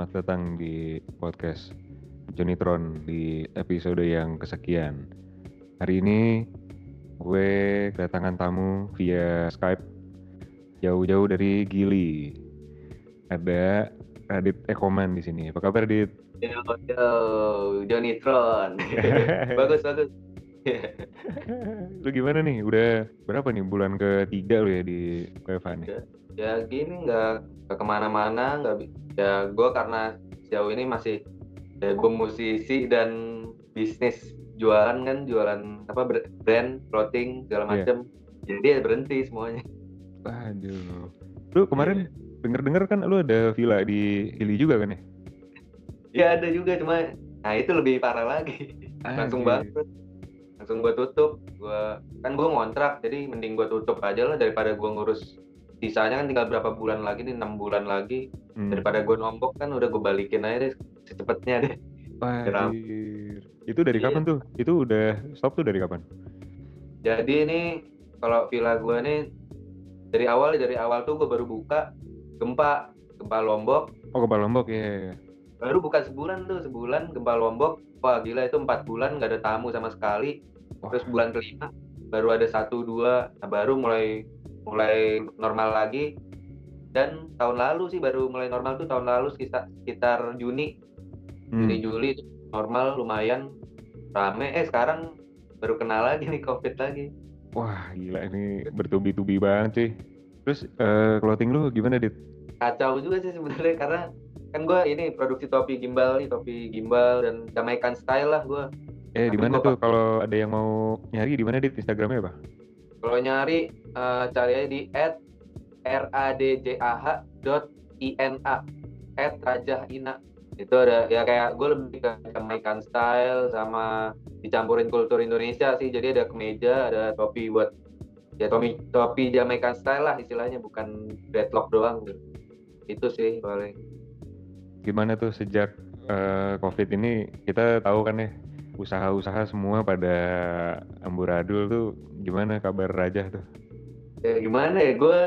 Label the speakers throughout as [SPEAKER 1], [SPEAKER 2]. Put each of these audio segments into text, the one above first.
[SPEAKER 1] Selamat datang di podcast Jonitron di episode yang kesekian. Hari ini gue kedatangan tamu via Skype jauh-jauh dari Gili. Ada Radit Ekoman di sini. Apa kabar Dit?
[SPEAKER 2] Yo, yo, Jonitron. bagus, bagus.
[SPEAKER 1] Lu gimana nih? Udah berapa nih bulan ketiga lu ya di WFH nih?
[SPEAKER 2] Ya gini nggak ke ke mana-mana nggak ya gue karena sejauh ini masih ya gue musisi dan bisnis jualan kan jualan apa brand clothing segala iya. macam yeah. jadi ya berhenti semuanya
[SPEAKER 1] waduh lu kemarin yeah. denger-denger kan lu ada villa di Hili juga kan ya
[SPEAKER 2] ya ada juga cuma nah itu lebih parah lagi langsung banget langsung gue tutup gue kan gue ngontrak jadi mending gue tutup aja lah daripada gue ngurus sisanya kan tinggal berapa bulan lagi nih enam bulan lagi hmm. daripada gue nombok kan udah gue balikin aja deh secepatnya deh
[SPEAKER 1] Wajir. itu dari iya. kapan tuh itu udah stop tuh dari kapan
[SPEAKER 2] jadi ini kalau villa gue nih dari awal dari awal tuh gue baru buka gempa gempa lombok
[SPEAKER 1] oh gempa lombok ya yeah. Iya.
[SPEAKER 2] baru buka sebulan tuh sebulan gempa lombok wah gila itu empat bulan nggak ada tamu sama sekali. Terus bulan kelima baru ada satu dua nah baru mulai mulai normal lagi. Dan tahun lalu sih baru mulai normal tuh tahun lalu sekitar sekitar Juni. Hmm. Juni Juli normal lumayan rame. Eh sekarang baru kenal lagi nih covid lagi.
[SPEAKER 1] Wah gila ini bertubi-tubi banget sih. Terus uh, clothing lu gimana dit?
[SPEAKER 2] Kacau juga sih sebenarnya karena kan gue ini produksi topi gimbal nih topi gimbal dan Jamaican style lah gue
[SPEAKER 1] eh di mana tuh? Kalau ada yang mau nyari di mana dit? Instagramnya apa?
[SPEAKER 2] Kalau nyari uh, cari aja di at radjah dot ina at rajah ina. Itu ada ya kayak gue lebih ke Jamaican style sama dicampurin kultur Indonesia sih. Jadi ada kemeja ada topi buat ya topi topi Jamaican style lah istilahnya bukan dreadlock doang. Gitu. itu sih paling.
[SPEAKER 1] Gimana tuh sejak uh, covid ini? Kita tahu kan ya usaha-usaha semua pada amburadul tuh gimana kabar Raja tuh?
[SPEAKER 2] Ya gimana ya gue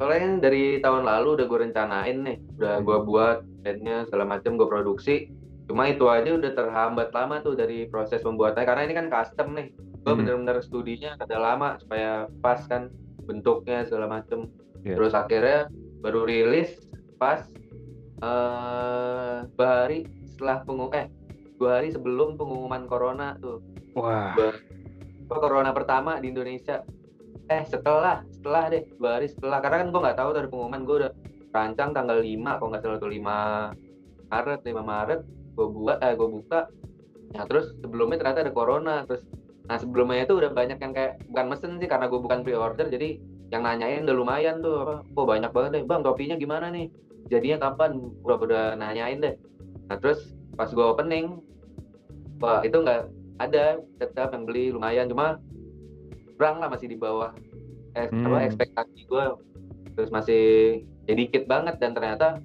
[SPEAKER 2] soalnya dari tahun lalu udah gue rencanain nih udah gue buat bandnya segala macam gue produksi cuma itu aja udah terhambat lama tuh dari proses pembuatannya karena ini kan custom nih gue hmm. bener-bener studinya ada lama supaya pas kan bentuknya segala macem yeah. terus akhirnya baru rilis pas uh, bahari setelah pengung eh dua hari sebelum pengumuman corona tuh.
[SPEAKER 1] Wah.
[SPEAKER 2] Ber corona pertama di Indonesia. Eh setelah setelah deh dua hari setelah. Karena kan gue nggak tahu dari pengumuman gue udah rancang tanggal 5 kalau nggak salah tuh 5 Maret 5 Maret. Gue buat eh gue buka. Nah terus sebelumnya ternyata ada corona terus nah sebelumnya itu udah banyak yang kayak bukan mesen sih karena gue bukan pre-order jadi yang nanyain udah lumayan tuh apa oh banyak banget deh. Bang topinya gimana nih? Jadinya kapan? Udah udah nanyain deh. Nah terus pas gue opening wah itu nggak ada. Tetap yang beli lumayan. Cuma kurang lah masih di bawah. Eh, hmm. apa ekspektasi gue terus masih ya dikit banget dan ternyata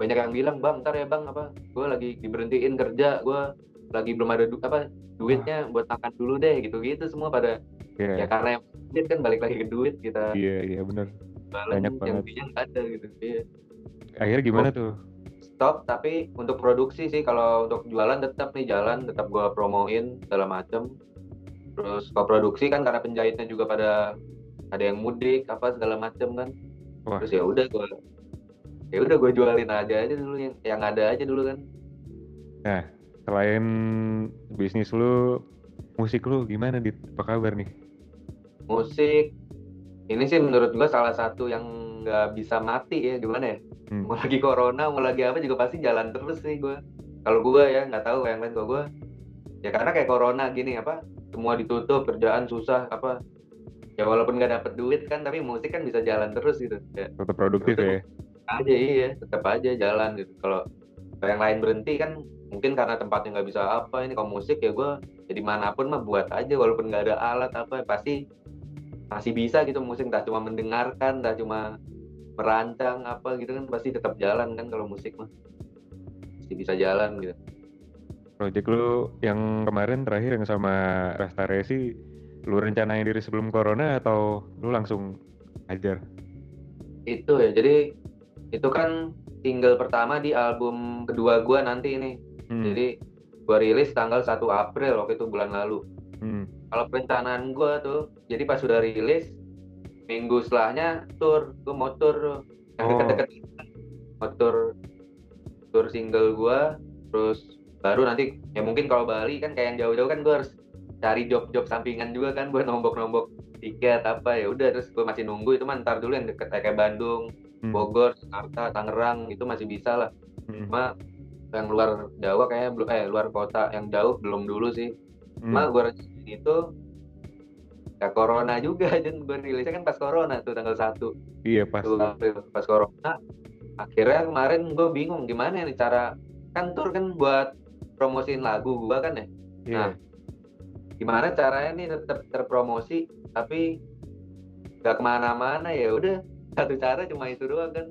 [SPEAKER 2] banyak yang bilang bang ntar ya bang apa gue lagi diberhentiin kerja gue lagi belum ada du apa duitnya buat makan dulu deh gitu gitu semua pada yeah. ya karena yang duit kan balik lagi ke duit kita.
[SPEAKER 1] Iya yeah, iya yeah, benar banyak banget.
[SPEAKER 2] yang ada gitu iya.
[SPEAKER 1] akhirnya gimana oh. tuh
[SPEAKER 2] stop tapi untuk produksi sih. Kalau untuk jualan tetap nih jalan tetap gua promoin segala macem. Terus kalau produksi kan karena penjahitnya juga pada ada yang mudik apa segala macem kan. Wah. terus ya udah gua ya udah gue jualin aja aja dulu yang yang ada aja dulu kan.
[SPEAKER 1] Nah selain bisnis lu musik lu gimana dit? Apa kabar nih?
[SPEAKER 2] Musik ini sih menurut gua salah satu yang nggak bisa mati ya gimana ya hmm. mau lagi corona mau lagi apa juga pasti jalan terus sih gue kalau gue ya nggak tahu yang lain kalau gue ya karena kayak corona gini apa semua ditutup kerjaan susah apa. Ya walaupun nggak dapet duit kan tapi musik kan bisa jalan terus gitu.
[SPEAKER 1] Ya tetap produktif ya.
[SPEAKER 2] aja iya tetap aja jalan gitu. Kalau yang lain berhenti kan mungkin karena tempatnya nggak bisa apa ini kalau musik ya gue jadi mana pun mah buat aja walaupun nggak ada alat apa pasti masih bisa gitu musik. Tak cuma mendengarkan tak cuma merancang apa gitu kan pasti tetap jalan kan kalau musik mah pasti bisa jalan gitu
[SPEAKER 1] project lu yang kemarin terakhir yang sama Resta Resi lu rencanain diri sebelum corona atau lu langsung ajar
[SPEAKER 2] itu ya jadi itu kan single pertama di album kedua gue nanti ini.
[SPEAKER 1] Hmm.
[SPEAKER 2] Jadi gue rilis tanggal 1 April waktu itu bulan lalu.
[SPEAKER 1] Hmm.
[SPEAKER 2] Kalau perencanaan gue tuh, jadi pas sudah rilis, minggu setelahnya tour, gue mau tuh. Yang
[SPEAKER 1] Oh.
[SPEAKER 2] deket-deket mau tour, tour single gue, terus baru nanti ya mungkin kalau Bali kan kayak yang jauh-jauh kan gue harus cari job-job sampingan juga kan buat nombok-nombok tiket apa ya udah terus gue masih nunggu itu mah ntar dulu yang deket kayak Bandung,
[SPEAKER 1] Hmm.
[SPEAKER 2] Bogor, Jakarta, Tangerang itu masih bisa lah.
[SPEAKER 1] Hmm.
[SPEAKER 2] Cuma yang luar Jawa kayaknya belum eh luar kota yang jauh belum dulu sih.
[SPEAKER 1] Hmm.
[SPEAKER 2] Cuma gue itu ya corona juga dan gue rilisnya kan pas corona tuh tanggal 1
[SPEAKER 1] Iya pas.
[SPEAKER 2] April pas corona. Akhirnya kemarin gue bingung gimana nih cara kan tur kan buat promosiin lagu gue kan ya.
[SPEAKER 1] Iya.
[SPEAKER 2] Nah, gimana caranya nih tetap terpromosi tapi gak ke mana-mana ya udah satu cara cuma itu doang kan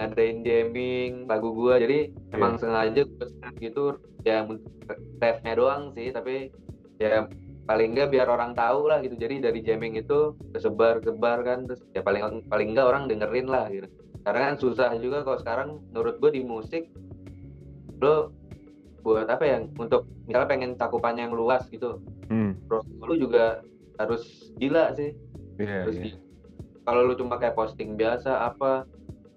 [SPEAKER 2] ngadain jamming lagu gua jadi emang sengaja gue gitu ya refnya doang sih tapi ya paling enggak biar orang tahu lah gitu jadi dari jamming itu kesebar sebar kan terus ya paling paling enggak orang dengerin lah gitu karena kan susah juga kalau sekarang menurut gue di musik lo buat apa ya untuk misalnya pengen cakupannya yang luas gitu
[SPEAKER 1] Hmm.
[SPEAKER 2] lu juga harus gila sih harus
[SPEAKER 1] iya.
[SPEAKER 2] gila. kalau lu cuma kayak posting biasa apa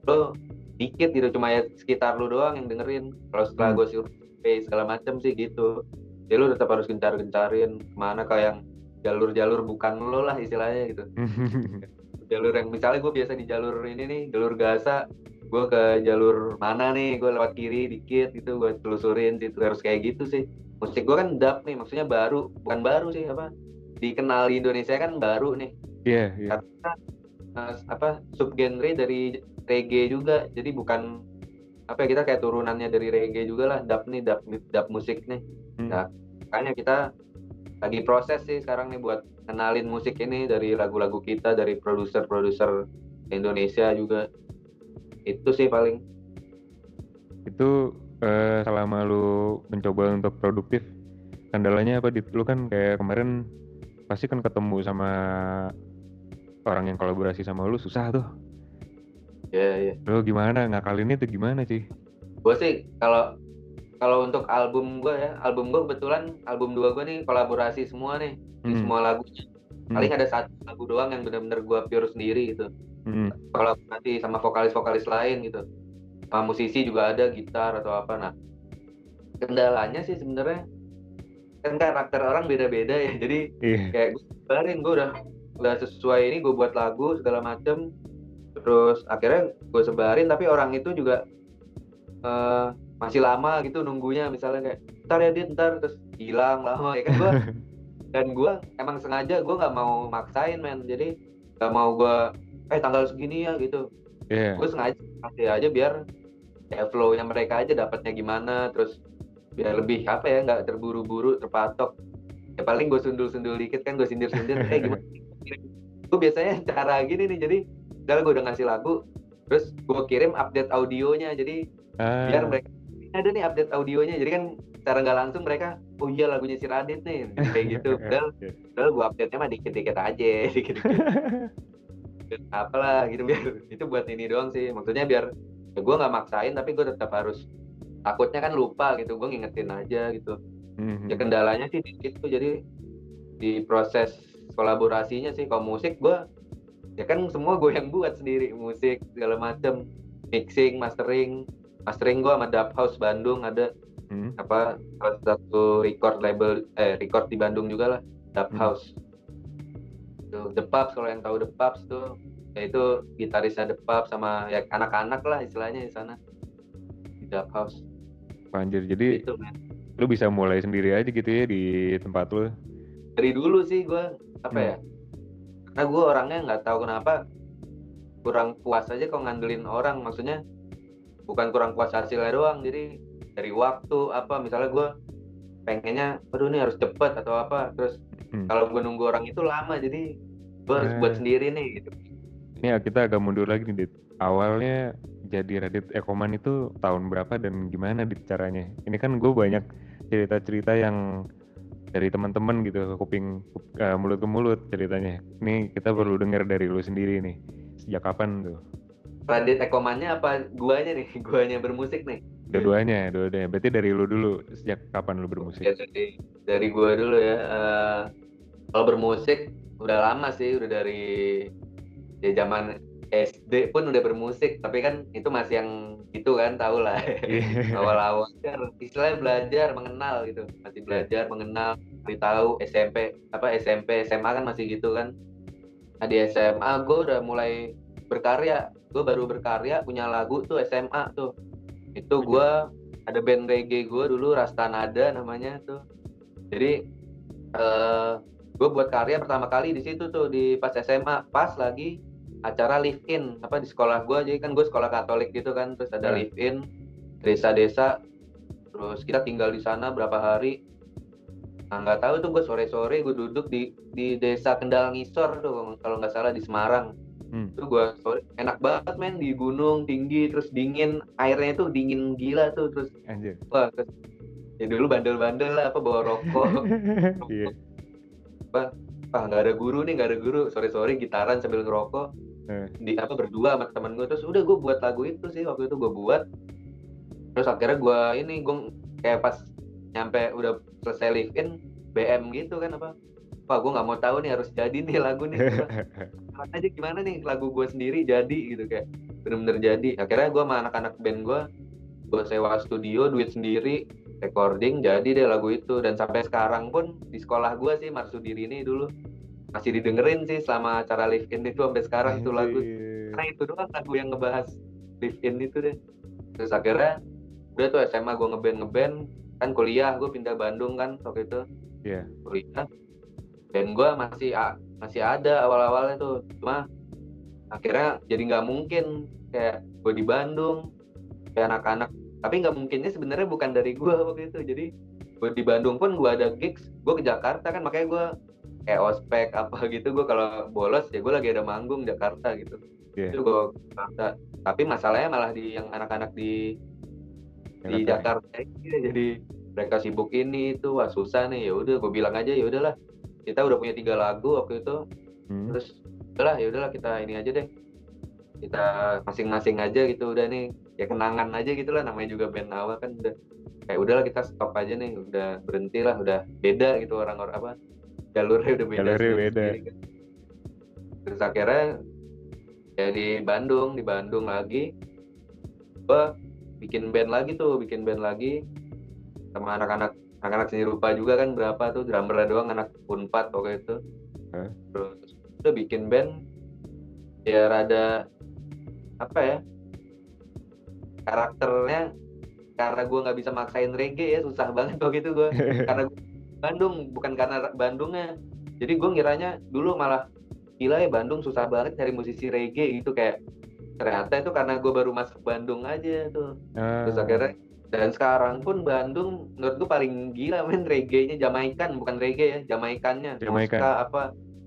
[SPEAKER 2] lu dikit gitu cuma ya sekitar lu doang yang dengerin kalau setelah
[SPEAKER 1] Hmm.
[SPEAKER 2] gue survei segala macam sih gitu ya lu tetap harus gencar-gencarin ke mana ke yang jalur-jalur bukan lo lah istilahnya gitu jalur yang misalnya gue biasa di jalur ini nih jalur Gaza gue ke jalur mana nih gue lewat kiri dikit gitu gue telusurin situ harus kayak gitu sih musik gue kan dub nih maksudnya baru bukan baru sih apa dikenal di Indonesia kan baru nih
[SPEAKER 1] Iya. Iya.
[SPEAKER 2] karena eh, apa subgenre dari reggae juga jadi bukan apa ya kita kayak turunannya dari reggae juga lah dub nih dub dub musik nih. Nah, makanya kita lagi proses sih sekarang nih buat kenalin musik ini dari lagu-lagu kita dari produser-produser Indonesia juga itu sih paling
[SPEAKER 1] Itu eh, selama lu mencoba untuk produktif, kendalanya apa? Dit? Lu kan kayak kemarin pasti kan ketemu sama orang yang kolaborasi sama lu susah tuh.
[SPEAKER 2] ya ya
[SPEAKER 1] Lu gimana ngakalinnya tuh gimana sih?
[SPEAKER 2] gue sih kalau kalau untuk album gue ya album gue kebetulan album dua gue nih kolaborasi semua nih di
[SPEAKER 1] Hmm.
[SPEAKER 2] semua lagunya
[SPEAKER 1] Hmm.
[SPEAKER 2] paling ada satu lagu doang yang bener-bener gue pure sendiri gitu
[SPEAKER 1] Hmm.
[SPEAKER 2] nanti sama vokalis-vokalis lain gitu sama musisi juga ada gitar atau apa nah kendalanya sih sebenarnya kan karakter orang beda-beda ya jadi
[SPEAKER 1] Iya.
[SPEAKER 2] kayak gue sebarin gue udah udah sesuai ini gue buat lagu segala macem terus akhirnya gue sebarin tapi orang itu juga eh, masih lama gitu nunggunya misalnya kayak ntar ya dia ntar terus hilang lama ya kan gue dan gue emang sengaja gue nggak mau maksain men. Jadi nggak mau gue eh tanggal segini ya gitu.
[SPEAKER 1] Iya.
[SPEAKER 2] gue sengaja kasih aja biar ya flow-nya mereka aja dapatnya gimana terus biar lebih apa ya nggak terburu-buru terpatok. Ya paling gue sundul-sundul dikit kan gue sindir-sindir eh gimana gue biasanya cara gini nih jadi misalnya gue udah ngasih lagu terus gue kirim update audionya jadi
[SPEAKER 1] Ah,
[SPEAKER 2] biar mereka "Ini ada nih update audionya. Jadi kan secara nggak langsung mereka oh iya lagunya si Radit nih. Kayak gitu. Padahal padahal gue update nya mah dikit-dikit aja dikit-dikit. Apalah gitu. Biar itu buat ini doang sih. Maksudnya biar ya gue nggak maksain tapi gue tetap harus takutnya kan lupa gitu. Gue ngingetin aja gitu.
[SPEAKER 1] Hmm.
[SPEAKER 2] ya kendalanya sih di situ. Jadi di proses kolaborasinya sih kalau musik gue ya kan semua gue yang buat sendiri. Musik segala macem mixing mastering mastering gue sama Dub House Bandung ada
[SPEAKER 1] Hmm.
[SPEAKER 2] apa salah satu record label eh record di Bandung juga lah Dub
[SPEAKER 1] Hmm.
[SPEAKER 2] House tuh, The Pubs kalau yang tahu The Pubs tuh ya itu gitarisnya The Pubs sama ya anak-anak lah istilahnya di sana di Dub House
[SPEAKER 1] Anjir, jadi
[SPEAKER 2] itu
[SPEAKER 1] lu bisa mulai sendiri aja gitu ya di tempat lu.
[SPEAKER 2] dari dulu sih gue apa
[SPEAKER 1] Hmm.
[SPEAKER 2] ya karena gue orangnya nggak tahu kenapa kurang puas aja kalau ngandelin orang maksudnya bukan kurang puas hasilnya doang jadi dari waktu apa misalnya gue pengennya aduh ini harus cepet atau apa terus
[SPEAKER 1] Hmm.
[SPEAKER 2] kalau gue nunggu orang itu lama jadi gue harus
[SPEAKER 1] Eh.
[SPEAKER 2] buat sendiri nih gitu
[SPEAKER 1] Ini ya, kita agak mundur lagi nih, Dit. Awalnya jadi Radit Ekoman itu tahun berapa dan gimana Dit caranya? Ini kan gue banyak cerita-cerita yang dari teman-teman gitu, kuping eh, mulut ke mulut ceritanya. Ini kita perlu dengar dari lu sendiri nih. Sejak kapan tuh?
[SPEAKER 2] Radit Ekomannya apa guanya nih? Guanya bermusik nih.
[SPEAKER 1] Dua-duanya, dua-duanya. Berarti dari lu dulu, sejak kapan lu bermusik?
[SPEAKER 2] Ya, dari, dari gua dulu ya. Eh, kalau bermusik udah lama sih, udah dari ya zaman SD pun udah bermusik, tapi kan itu masih yang itu kan tau lah.
[SPEAKER 1] Iya.
[SPEAKER 2] Awal-awal kan istilahnya belajar mengenal gitu, masih belajar mengenal, tahu SMP apa SMP SMA kan masih gitu kan. Nah di SMA gue udah mulai berkarya, gue baru berkarya punya lagu tuh SMA tuh. Itu gue ada band reggae gue dulu Rastanada namanya tuh. Jadi eh gue buat karya pertama kali di situ tuh di pas SMA, pas lagi acara live in apa di sekolah gue jadi kan gue sekolah Katolik gitu kan terus ada
[SPEAKER 1] Hmm.
[SPEAKER 2] live in desa-desa terus kita tinggal di sana berapa hari nah nggak tahu tuh gue sore-sore gue duduk di di desa Kendal Ngisor tuh kalau nggak salah di Semarang
[SPEAKER 1] Hmm.
[SPEAKER 2] tuh gue sore enak banget men di gunung tinggi terus dingin airnya tuh dingin gila tuh terus
[SPEAKER 1] Anjir.
[SPEAKER 2] wah terus ya dulu bandel-bandel lah apa bawa rokok
[SPEAKER 1] Iya.
[SPEAKER 2] ah nggak ada guru nih nggak ada guru sore-sore gitaran sambil ngerokok
[SPEAKER 1] Eh.
[SPEAKER 2] di apa berdua sama teman gue terus udah gue buat lagu itu sih waktu itu gue buat terus akhirnya gue ini gue kayak pas nyampe udah selesai live in BM gitu kan apa Wah gue nggak mau tahu nih harus jadi nih lagu nih. Coba aja gimana nih lagu gue sendiri jadi gitu kayak bener-bener jadi. Akhirnya gue sama anak-anak band gue gue sewa studio duit sendiri recording jadi deh lagu itu. Dan sampai sekarang pun di sekolah gue sih Marsudiri ini dulu. Masih didengerin sih selama acara live in itu sampai sekarang tuh lagu. Karena itu doang lagu yang ngebahas live in itu deh. Terus akhirnya udah tuh SMA gue ngeband ngeband kan kuliah gue pindah Bandung kan waktu itu.
[SPEAKER 1] Iya.
[SPEAKER 2] kuliah band gue masih masih ada awal awalnya tuh. Cuma akhirnya jadi nggak mungkin. Kayak gue di Bandung kayak anak-anak. Tapi nggak mungkinnya sebenarnya bukan dari gue waktu itu. Jadi gue di Bandung pun gue ada gigs. Gue ke Jakarta kan makanya gue kayak ospek apa gitu. Gue kalau bolos ya gue lagi ada manggung Jakarta gitu.
[SPEAKER 1] Iya.
[SPEAKER 2] itu gue Jakarta. Tapi masalahnya malah di yang anak-anak di di
[SPEAKER 1] Jakarta.
[SPEAKER 2] Jakarta ini jadi mereka sibuk ini itu wah susah nih. Ya udah gue bilang aja ya udahlah kita udah punya tiga lagu waktu itu
[SPEAKER 1] Hmm.
[SPEAKER 2] terus udahlah ya udahlah kita ini aja deh kita masing-masing aja gitu udah nih ya kenangan aja gitu lah namanya juga band awal kan udah kayak udahlah kita stop aja nih udah berhenti lah udah beda gitu orang-orang apa jalurnya udah beda
[SPEAKER 1] Jalurnya
[SPEAKER 2] sendiri-
[SPEAKER 1] beda.
[SPEAKER 2] sendiri kan. terus akhirnya ya di Bandung di Bandung lagi gua bikin band lagi tuh bikin band lagi sama anak-anak anak-anak seni rupa juga kan berapa tuh drummer doang anak unpad waktu itu
[SPEAKER 1] Hah?
[SPEAKER 2] terus udah bikin band ya rada apa ya karakternya karena gue nggak bisa maksain reggae ya susah banget waktu itu gue karena gua Bandung bukan karena Bandungnya jadi gue ngiranya dulu malah gila ya Bandung susah banget cari musisi reggae gitu kayak ternyata itu karena gue baru masuk Bandung aja tuh
[SPEAKER 1] Ah.
[SPEAKER 2] terus akhirnya dan sekarang pun Bandung menurut gue paling gila men reggae-nya Jamaikan bukan reggae ya Jamaikannya.
[SPEAKER 1] Jamaikan.
[SPEAKER 2] Moska apa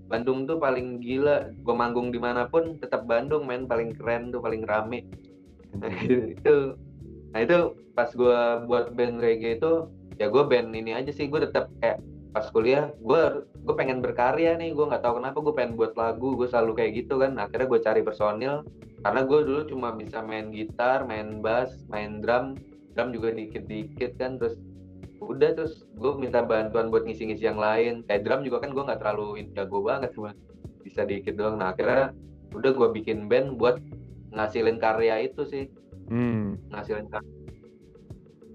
[SPEAKER 2] Bandung tuh paling gila gue manggung di mana pun tetap Bandung men paling keren tuh paling rame. Nah, itu nah itu pas gue buat band reggae itu ya gue band ini aja sih gue tetap kayak pas kuliah gue gue pengen berkarya nih gue nggak tahu kenapa gue pengen buat lagu gue selalu kayak gitu kan. Akhirnya gue cari personil karena gue dulu cuma bisa main gitar main bass main drum drum juga dikit-dikit kan terus udah terus gue minta bantuan buat ngisi-ngisi yang lain. Kayak drum juga kan gue nggak terlalu jago banget. Cuma bisa dikit doang. Nah akhirnya udah gue bikin band buat ngasilin karya itu sih.
[SPEAKER 1] Hmm.
[SPEAKER 2] ngasilin karya.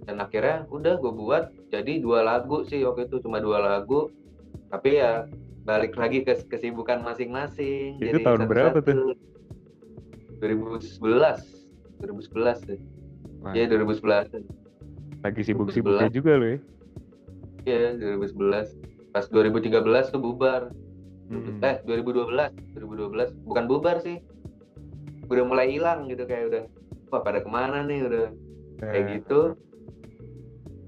[SPEAKER 2] Dan akhirnya udah gue buat jadi dua lagu sih waktu itu cuma dua lagu. Tapi ya balik lagi ke kesibukan masing-masing.
[SPEAKER 1] Itu tahun berapa tuh?
[SPEAKER 2] 2011 2011 deh Iya 2011
[SPEAKER 1] lagi sibuk-sibuknya juga lo ya.
[SPEAKER 2] Iya 2011 pas 2013 tuh bubar.
[SPEAKER 1] Hmm.
[SPEAKER 2] eh 2012 2012 bukan bubar sih. Udah mulai hilang gitu kayak udah wah pada ke mana nih? Udah kayak
[SPEAKER 1] Eh,
[SPEAKER 2] gitu.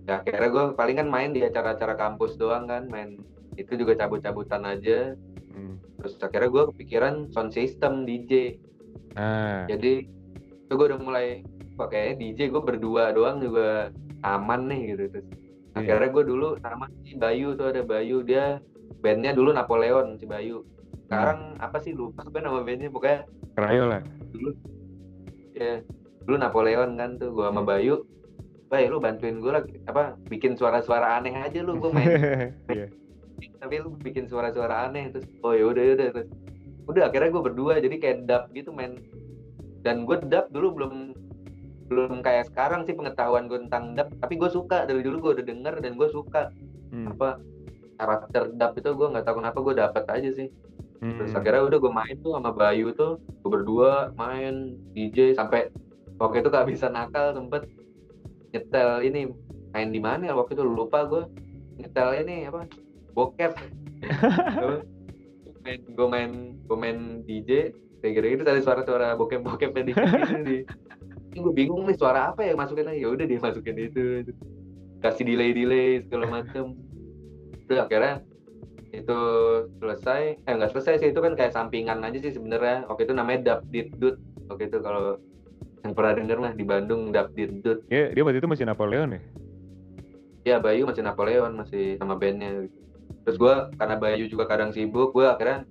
[SPEAKER 2] Ya akhirnya gue paling kan main di acara-acara kampus doang kan main itu juga cabut-cabutan aja.
[SPEAKER 1] Hmm.
[SPEAKER 2] terus akhirnya gue kepikiran sound system DJ
[SPEAKER 1] Ah,
[SPEAKER 2] jadi itu gue udah mulai kayaknya DJ gue berdua doang juga aman nih gitu. Terus
[SPEAKER 1] Iya.
[SPEAKER 2] akhirnya gue dulu sama si Bayu tuh ada Bayu. Dia bandnya dulu Napoleon si Bayu. Sekarang apa sih lupa gue nama bandnya. Pokoknya
[SPEAKER 1] Krayo lah.
[SPEAKER 2] ya dulu Napoleon kan tuh gue sama Bayu. Bay lu bantuin gue lagi apa bikin suara-suara aneh aja lu gue main.
[SPEAKER 1] Iya.
[SPEAKER 2] tapi lu bikin suara-suara aneh terus oh ya udah udah. Terus udah akhirnya gue berdua jadi kayak dub gitu main dan gue dub dulu belum belum kayak sekarang sih pengetahuan gue tentang dub tapi gue suka. Dari dulu gue udah denger dan gue suka.
[SPEAKER 1] Hmm.
[SPEAKER 2] apa karakter dub itu gue nggak tahu kenapa gue dapat aja sih. Terus
[SPEAKER 1] Hmm.
[SPEAKER 2] akhirnya udah gue main tuh sama Bayu tuh gue berdua main DJ sampai waktu itu kehabisan akal sempet nyetel ini main di mana waktu itu lupa gue nyetel ini apa bokep. Main gue main gue main DJ kayak gitu tadi suara-suara bokep bokep di di gue bingung nih suara apa ya masukin aja? Ya udah dia masukin itu kasih delay delay segala macem. Udah akhirnya itu selesai. Eh nggak selesai sih itu kan kayak sampingan aja sih sebenarnya. Waktu itu namanya dap dut. Waktu itu kalau yang pernah denger mah di Bandung dap dut.
[SPEAKER 1] Dia, dia waktu itu masih Napoleon ya?
[SPEAKER 2] ya Bayu masih Napoleon masih sama bandnya. Terus gue karena Bayu juga kadang sibuk gue akhirnya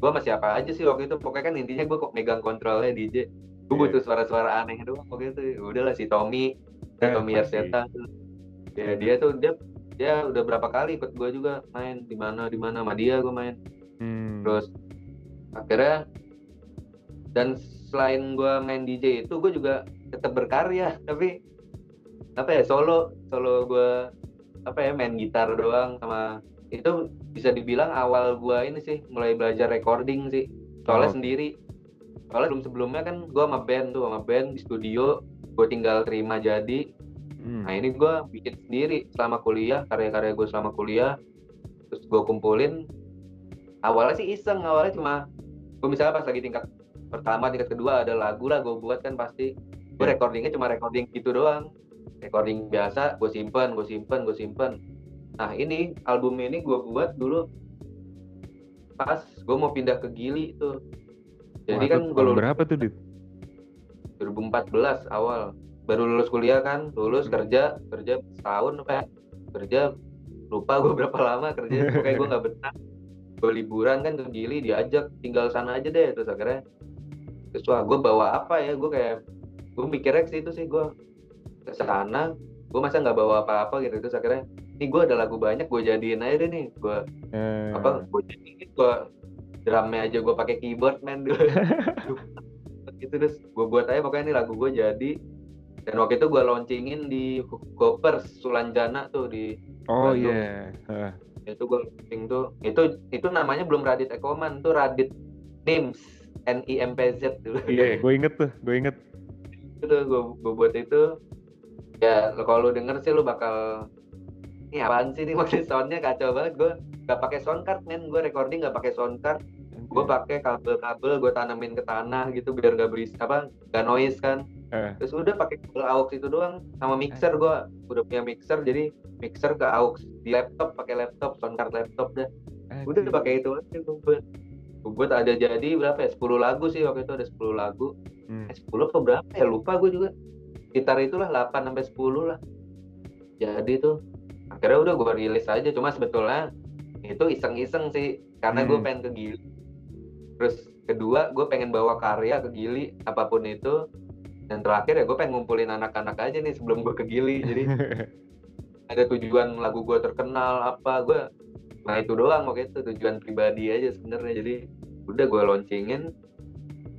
[SPEAKER 2] gue masih apa aja sih waktu itu. Pokoknya kan intinya gue kok megang kontrolnya DJ gue
[SPEAKER 1] Iya.
[SPEAKER 2] butuh suara-suara aneh doang waktu itu udahlah si Tommy
[SPEAKER 1] Eh,
[SPEAKER 2] Tommy. Arseta tuh ya dia tuh dia dia udah berapa kali ikut gue juga main di mana di mana sama dia gue main
[SPEAKER 1] Hmm.
[SPEAKER 2] terus akhirnya dan selain gue main DJ itu gue juga tetap berkarya tapi apa ya solo solo gue apa ya main gitar doang sama itu bisa dibilang awal gue ini sih mulai belajar recording sih soalnya
[SPEAKER 1] Oh.
[SPEAKER 2] sendiri soalnya sebelum sebelumnya kan gue sama band tuh sama band di studio gue tinggal terima jadi
[SPEAKER 1] Hmm.
[SPEAKER 2] Nah ini gue bikin sendiri selama kuliah, karya-karya gue selama kuliah, terus gue kumpulin. Awalnya sih iseng, awalnya cuma gue misalnya pas lagi tingkat pertama, tingkat kedua ada lagu lah gue buat kan pasti. Gue
[SPEAKER 1] Ya.
[SPEAKER 2] recordingnya cuma recording gitu doang, recording biasa, gue simpen, gue simpen, gue simpen. Nah ini album ini gue buat dulu pas gue mau pindah ke Gili tuh. Jadi
[SPEAKER 1] Wah,
[SPEAKER 2] kan
[SPEAKER 1] itu
[SPEAKER 2] gue lulus
[SPEAKER 1] berapa tuh, Dit?
[SPEAKER 2] 2014 awal. Baru lulus kuliah kan lulus
[SPEAKER 1] Hmm.
[SPEAKER 2] kerja kerja setahun apa ya kerja lupa gue berapa lama kerja pokoknya gue nggak betah. Gue liburan kan ke Gili diajak tinggal sana aja deh terus akhirnya. Terus wah gue bawa apa ya gue kayak gue mikirnya ke situ sih gue ke sana gue masa nggak bawa apa-apa gitu. Terus akhirnya ini gue ada lagu banyak gue jadiin aja deh nih gue
[SPEAKER 1] Eh,
[SPEAKER 2] apa gue jadiin gue drumnya aja gue pakai keyboard man dulu gitu terus gue buat aja pokoknya ini lagu gue jadi. Dan waktu itu gue launchingin di Gopers Sulanjana tuh di
[SPEAKER 1] Oh iya. Hah.
[SPEAKER 2] itu gue launching tuh. Itu itu namanya belum Radit Ekoman tuh Radit Nims N I M P Z. Dulu
[SPEAKER 1] Iya, gue inget tuh, gue inget.
[SPEAKER 2] itu gue gue buat itu. Ya kalau lu denger sih lu bakal ini apaan sih nih maksudnya soundnya kacau banget. Gue gak pakai sound card men. Gue recording gak pakai sound card. Gue pakai kabel-kabel gue tanamin ke tanah gitu biar gak beris apa gak noise kan.
[SPEAKER 1] Eh.
[SPEAKER 2] terus udah pakai kabel aux itu doang sama mixer gue udah punya mixer jadi mixer ke aux di laptop pakai laptop sound card laptop deh udah
[SPEAKER 1] Anjing.
[SPEAKER 2] pakai itu aja gue buat ada jadi berapa ya? 10 lagu sih waktu itu ada 10 lagu.
[SPEAKER 1] Hmm.
[SPEAKER 2] eh, 10 apa berapa ya? Lupa gue juga. Gitar itulah 8 sampai 10 lah. Jadi tuh akhirnya udah gue rilis aja cuma sebetulnya itu iseng-iseng sih karena gue
[SPEAKER 1] Hmm.
[SPEAKER 2] pengen ke Gili. Terus kedua gue pengen bawa karya ke Gili apa pun itu. Dan terakhir ya gue pengen ngumpulin anak-anak aja nih sebelum gue ke Gili jadi ada tujuan lagu gue terkenal apa gue nah itu doang waktu itu tujuan pribadi aja sebenarnya. Jadi udah gue launchingin.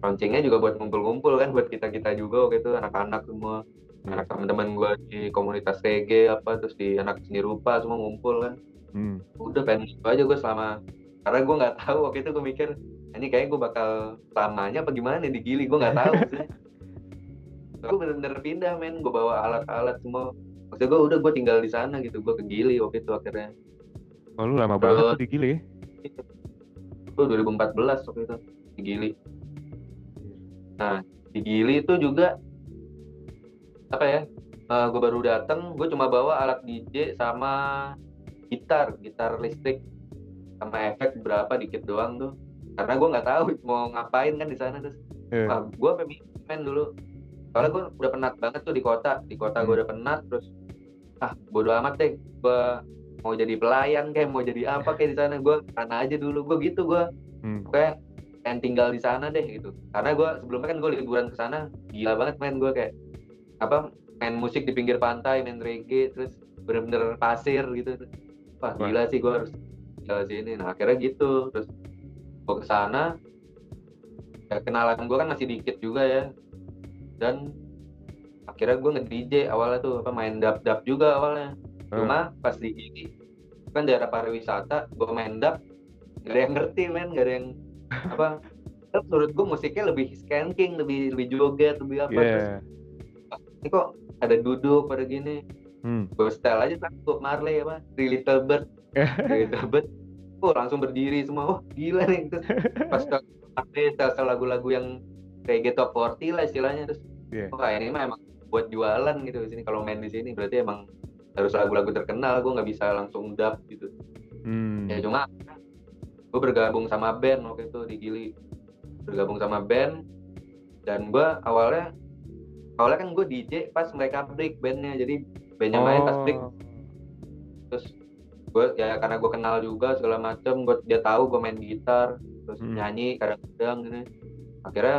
[SPEAKER 2] Launchingnya juga buat ngumpul-ngumpul kan buat kita kita juga waktu itu anak-anak semua anak teman-teman gue di komunitas reggae apa terus di anak seni rupa semua ngumpul kan.
[SPEAKER 1] Hmm.
[SPEAKER 2] udah pengen itu aja gue selama karena gue nggak tahu waktu itu gue mikir ini kayaknya gue bakal lamanya apa gimana di Gili? Gue nggak tahu gue bener-bener pindah men. Gue bawa alat-alat semua. Maksudnya gue udah gue tinggal di sana gitu. Gue ke Gili waktu itu akhirnya.
[SPEAKER 1] Oh, lu lama
[SPEAKER 2] Terus-
[SPEAKER 1] banget tuh di Gili ya?
[SPEAKER 2] itu 2014 waktu itu di Gili. Nah di Gili itu juga apa ya? Gue baru datang gue cuma bawa alat DJ sama gitar gitar listrik. Sama efek berapa dikit doang tuh. Karena gue nggak tahu mau ngapain kan di sana terus.
[SPEAKER 1] Eh.
[SPEAKER 2] wah gue main dulu. Soalnya gue udah penat banget tuh di kota. Di kota gue
[SPEAKER 1] Hmm.
[SPEAKER 2] udah penat terus ah bodo amat deh. Gue mau jadi pelayan kayak mau jadi apa kayak di sana. Gue karena aja dulu. Gue gitu gue
[SPEAKER 1] Hmm.
[SPEAKER 2] kayak pengen tinggal di sana deh gitu. Karena gue sebelumnya kan gue liburan ke sana gila banget main gue kayak apa main musik di pinggir pantai main reggae terus bener-bener pasir gitu. Wah
[SPEAKER 1] Wah.
[SPEAKER 2] gila sih gue harus di sini. Nah akhirnya gitu. Terus gue ke sana. Ya kenalan gue kan masih dikit juga ya. Dan akhirnya gue nge DJ awalnya tuh apa main dap dap juga awalnya. Cuma pas di kan daerah pariwisata gue main dap gak ada yang ngerti men. Gak ada yang apa terus menurut gue musiknya lebih skanking lebih lebih joget lebih apa. Terus
[SPEAKER 1] Iya.
[SPEAKER 2] Ini kok ada duduk pada gini.
[SPEAKER 1] Hmm.
[SPEAKER 2] gue style aja kan Bob Marley apa Three Little Bird. Three Little Bird. Oh langsung berdiri semua. Oh gila nih. Terus pas Marley style lagu-lagu yang kayak Get Top 40 lah istilahnya terus
[SPEAKER 1] Iya.
[SPEAKER 2] oh ini mah emang buat jualan gitu di sini. Kalau main di sini berarti emang harus lagu-lagu terkenal. Gue nggak bisa langsung dub gitu.
[SPEAKER 1] Hmm.
[SPEAKER 2] ya cuma gue bergabung sama band waktu itu di Gili. Bergabung sama band dan gue awalnya awalnya kan gue DJ pas mereka break bandnya jadi bandnya main pas break
[SPEAKER 1] Oh.
[SPEAKER 2] terus gue ya karena gue kenal juga segala macem gue dia tahu gue main gitar terus
[SPEAKER 1] Hmm.
[SPEAKER 2] nyanyi kadang-kadang gini akhirnya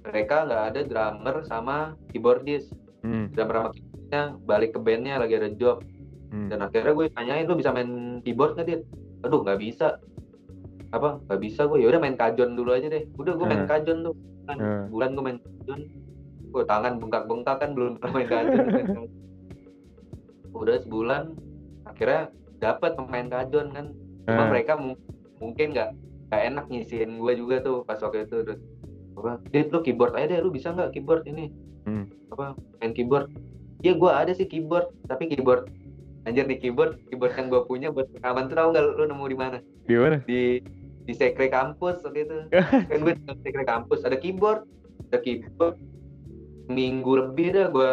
[SPEAKER 2] mereka nggak ada drummer sama keyboardis
[SPEAKER 1] Hmm.
[SPEAKER 2] drummer sama keyboardnya balik ke bandnya lagi ada job
[SPEAKER 1] Hmm.
[SPEAKER 2] dan akhirnya gue tanyain lu bisa main keyboard nggak dit aduh nggak bisa apa nggak bisa gue ya udah main kajon dulu aja deh udah gue main
[SPEAKER 1] Eh.
[SPEAKER 2] kajon tuh kan
[SPEAKER 1] Eh.
[SPEAKER 2] bulan gue main kajon gue tangan bengkak-bengkak kan belum pernah main kajon kajon. udah sebulan akhirnya dapat pemain kajon kan cuma
[SPEAKER 1] Eh.
[SPEAKER 2] mereka mu- mungkin nggak nggak enak nyisihin gue juga tuh pas waktu itu terus apa dit lu keyboard aja deh lu bisa nggak keyboard ini
[SPEAKER 1] Hmm.
[SPEAKER 2] apa main keyboard ya gue ada sih keyboard tapi keyboard anjir di keyboard keyboard yang gue punya buat rekaman tuh tau nggak lu nemu di mana
[SPEAKER 1] Di mana?
[SPEAKER 2] di di sekre kampus waktu itu kan gue di sekre kampus ada keyboard ada keyboard minggu lebih dah gue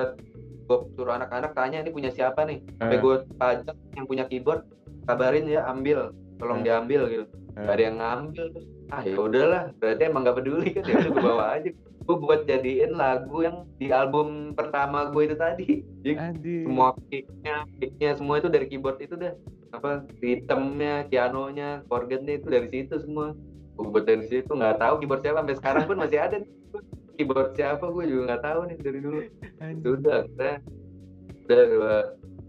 [SPEAKER 2] gue suruh anak-anak tanya ini punya siapa nih sampai
[SPEAKER 1] Eh.
[SPEAKER 2] gue pajak yang punya keyboard kabarin ya ambil tolong
[SPEAKER 1] Eh.
[SPEAKER 2] diambil gitu
[SPEAKER 1] Eh.
[SPEAKER 2] gak ada yang ngambil terus ah ya udahlah berarti emang gak peduli kan ya udah gue bawa aja gue buat jadiin lagu yang di album pertama gue itu tadi Jadi semua kicknya kicknya semua itu dari keyboard itu dah apa ritmenya pianonya organnya itu dari situ semua gue buat dari situ nggak tahu keyboard siapa sampai sekarang pun masih ada nih. Keyboard siapa gue juga nggak tahu nih dari dulu. Sudah udah udah.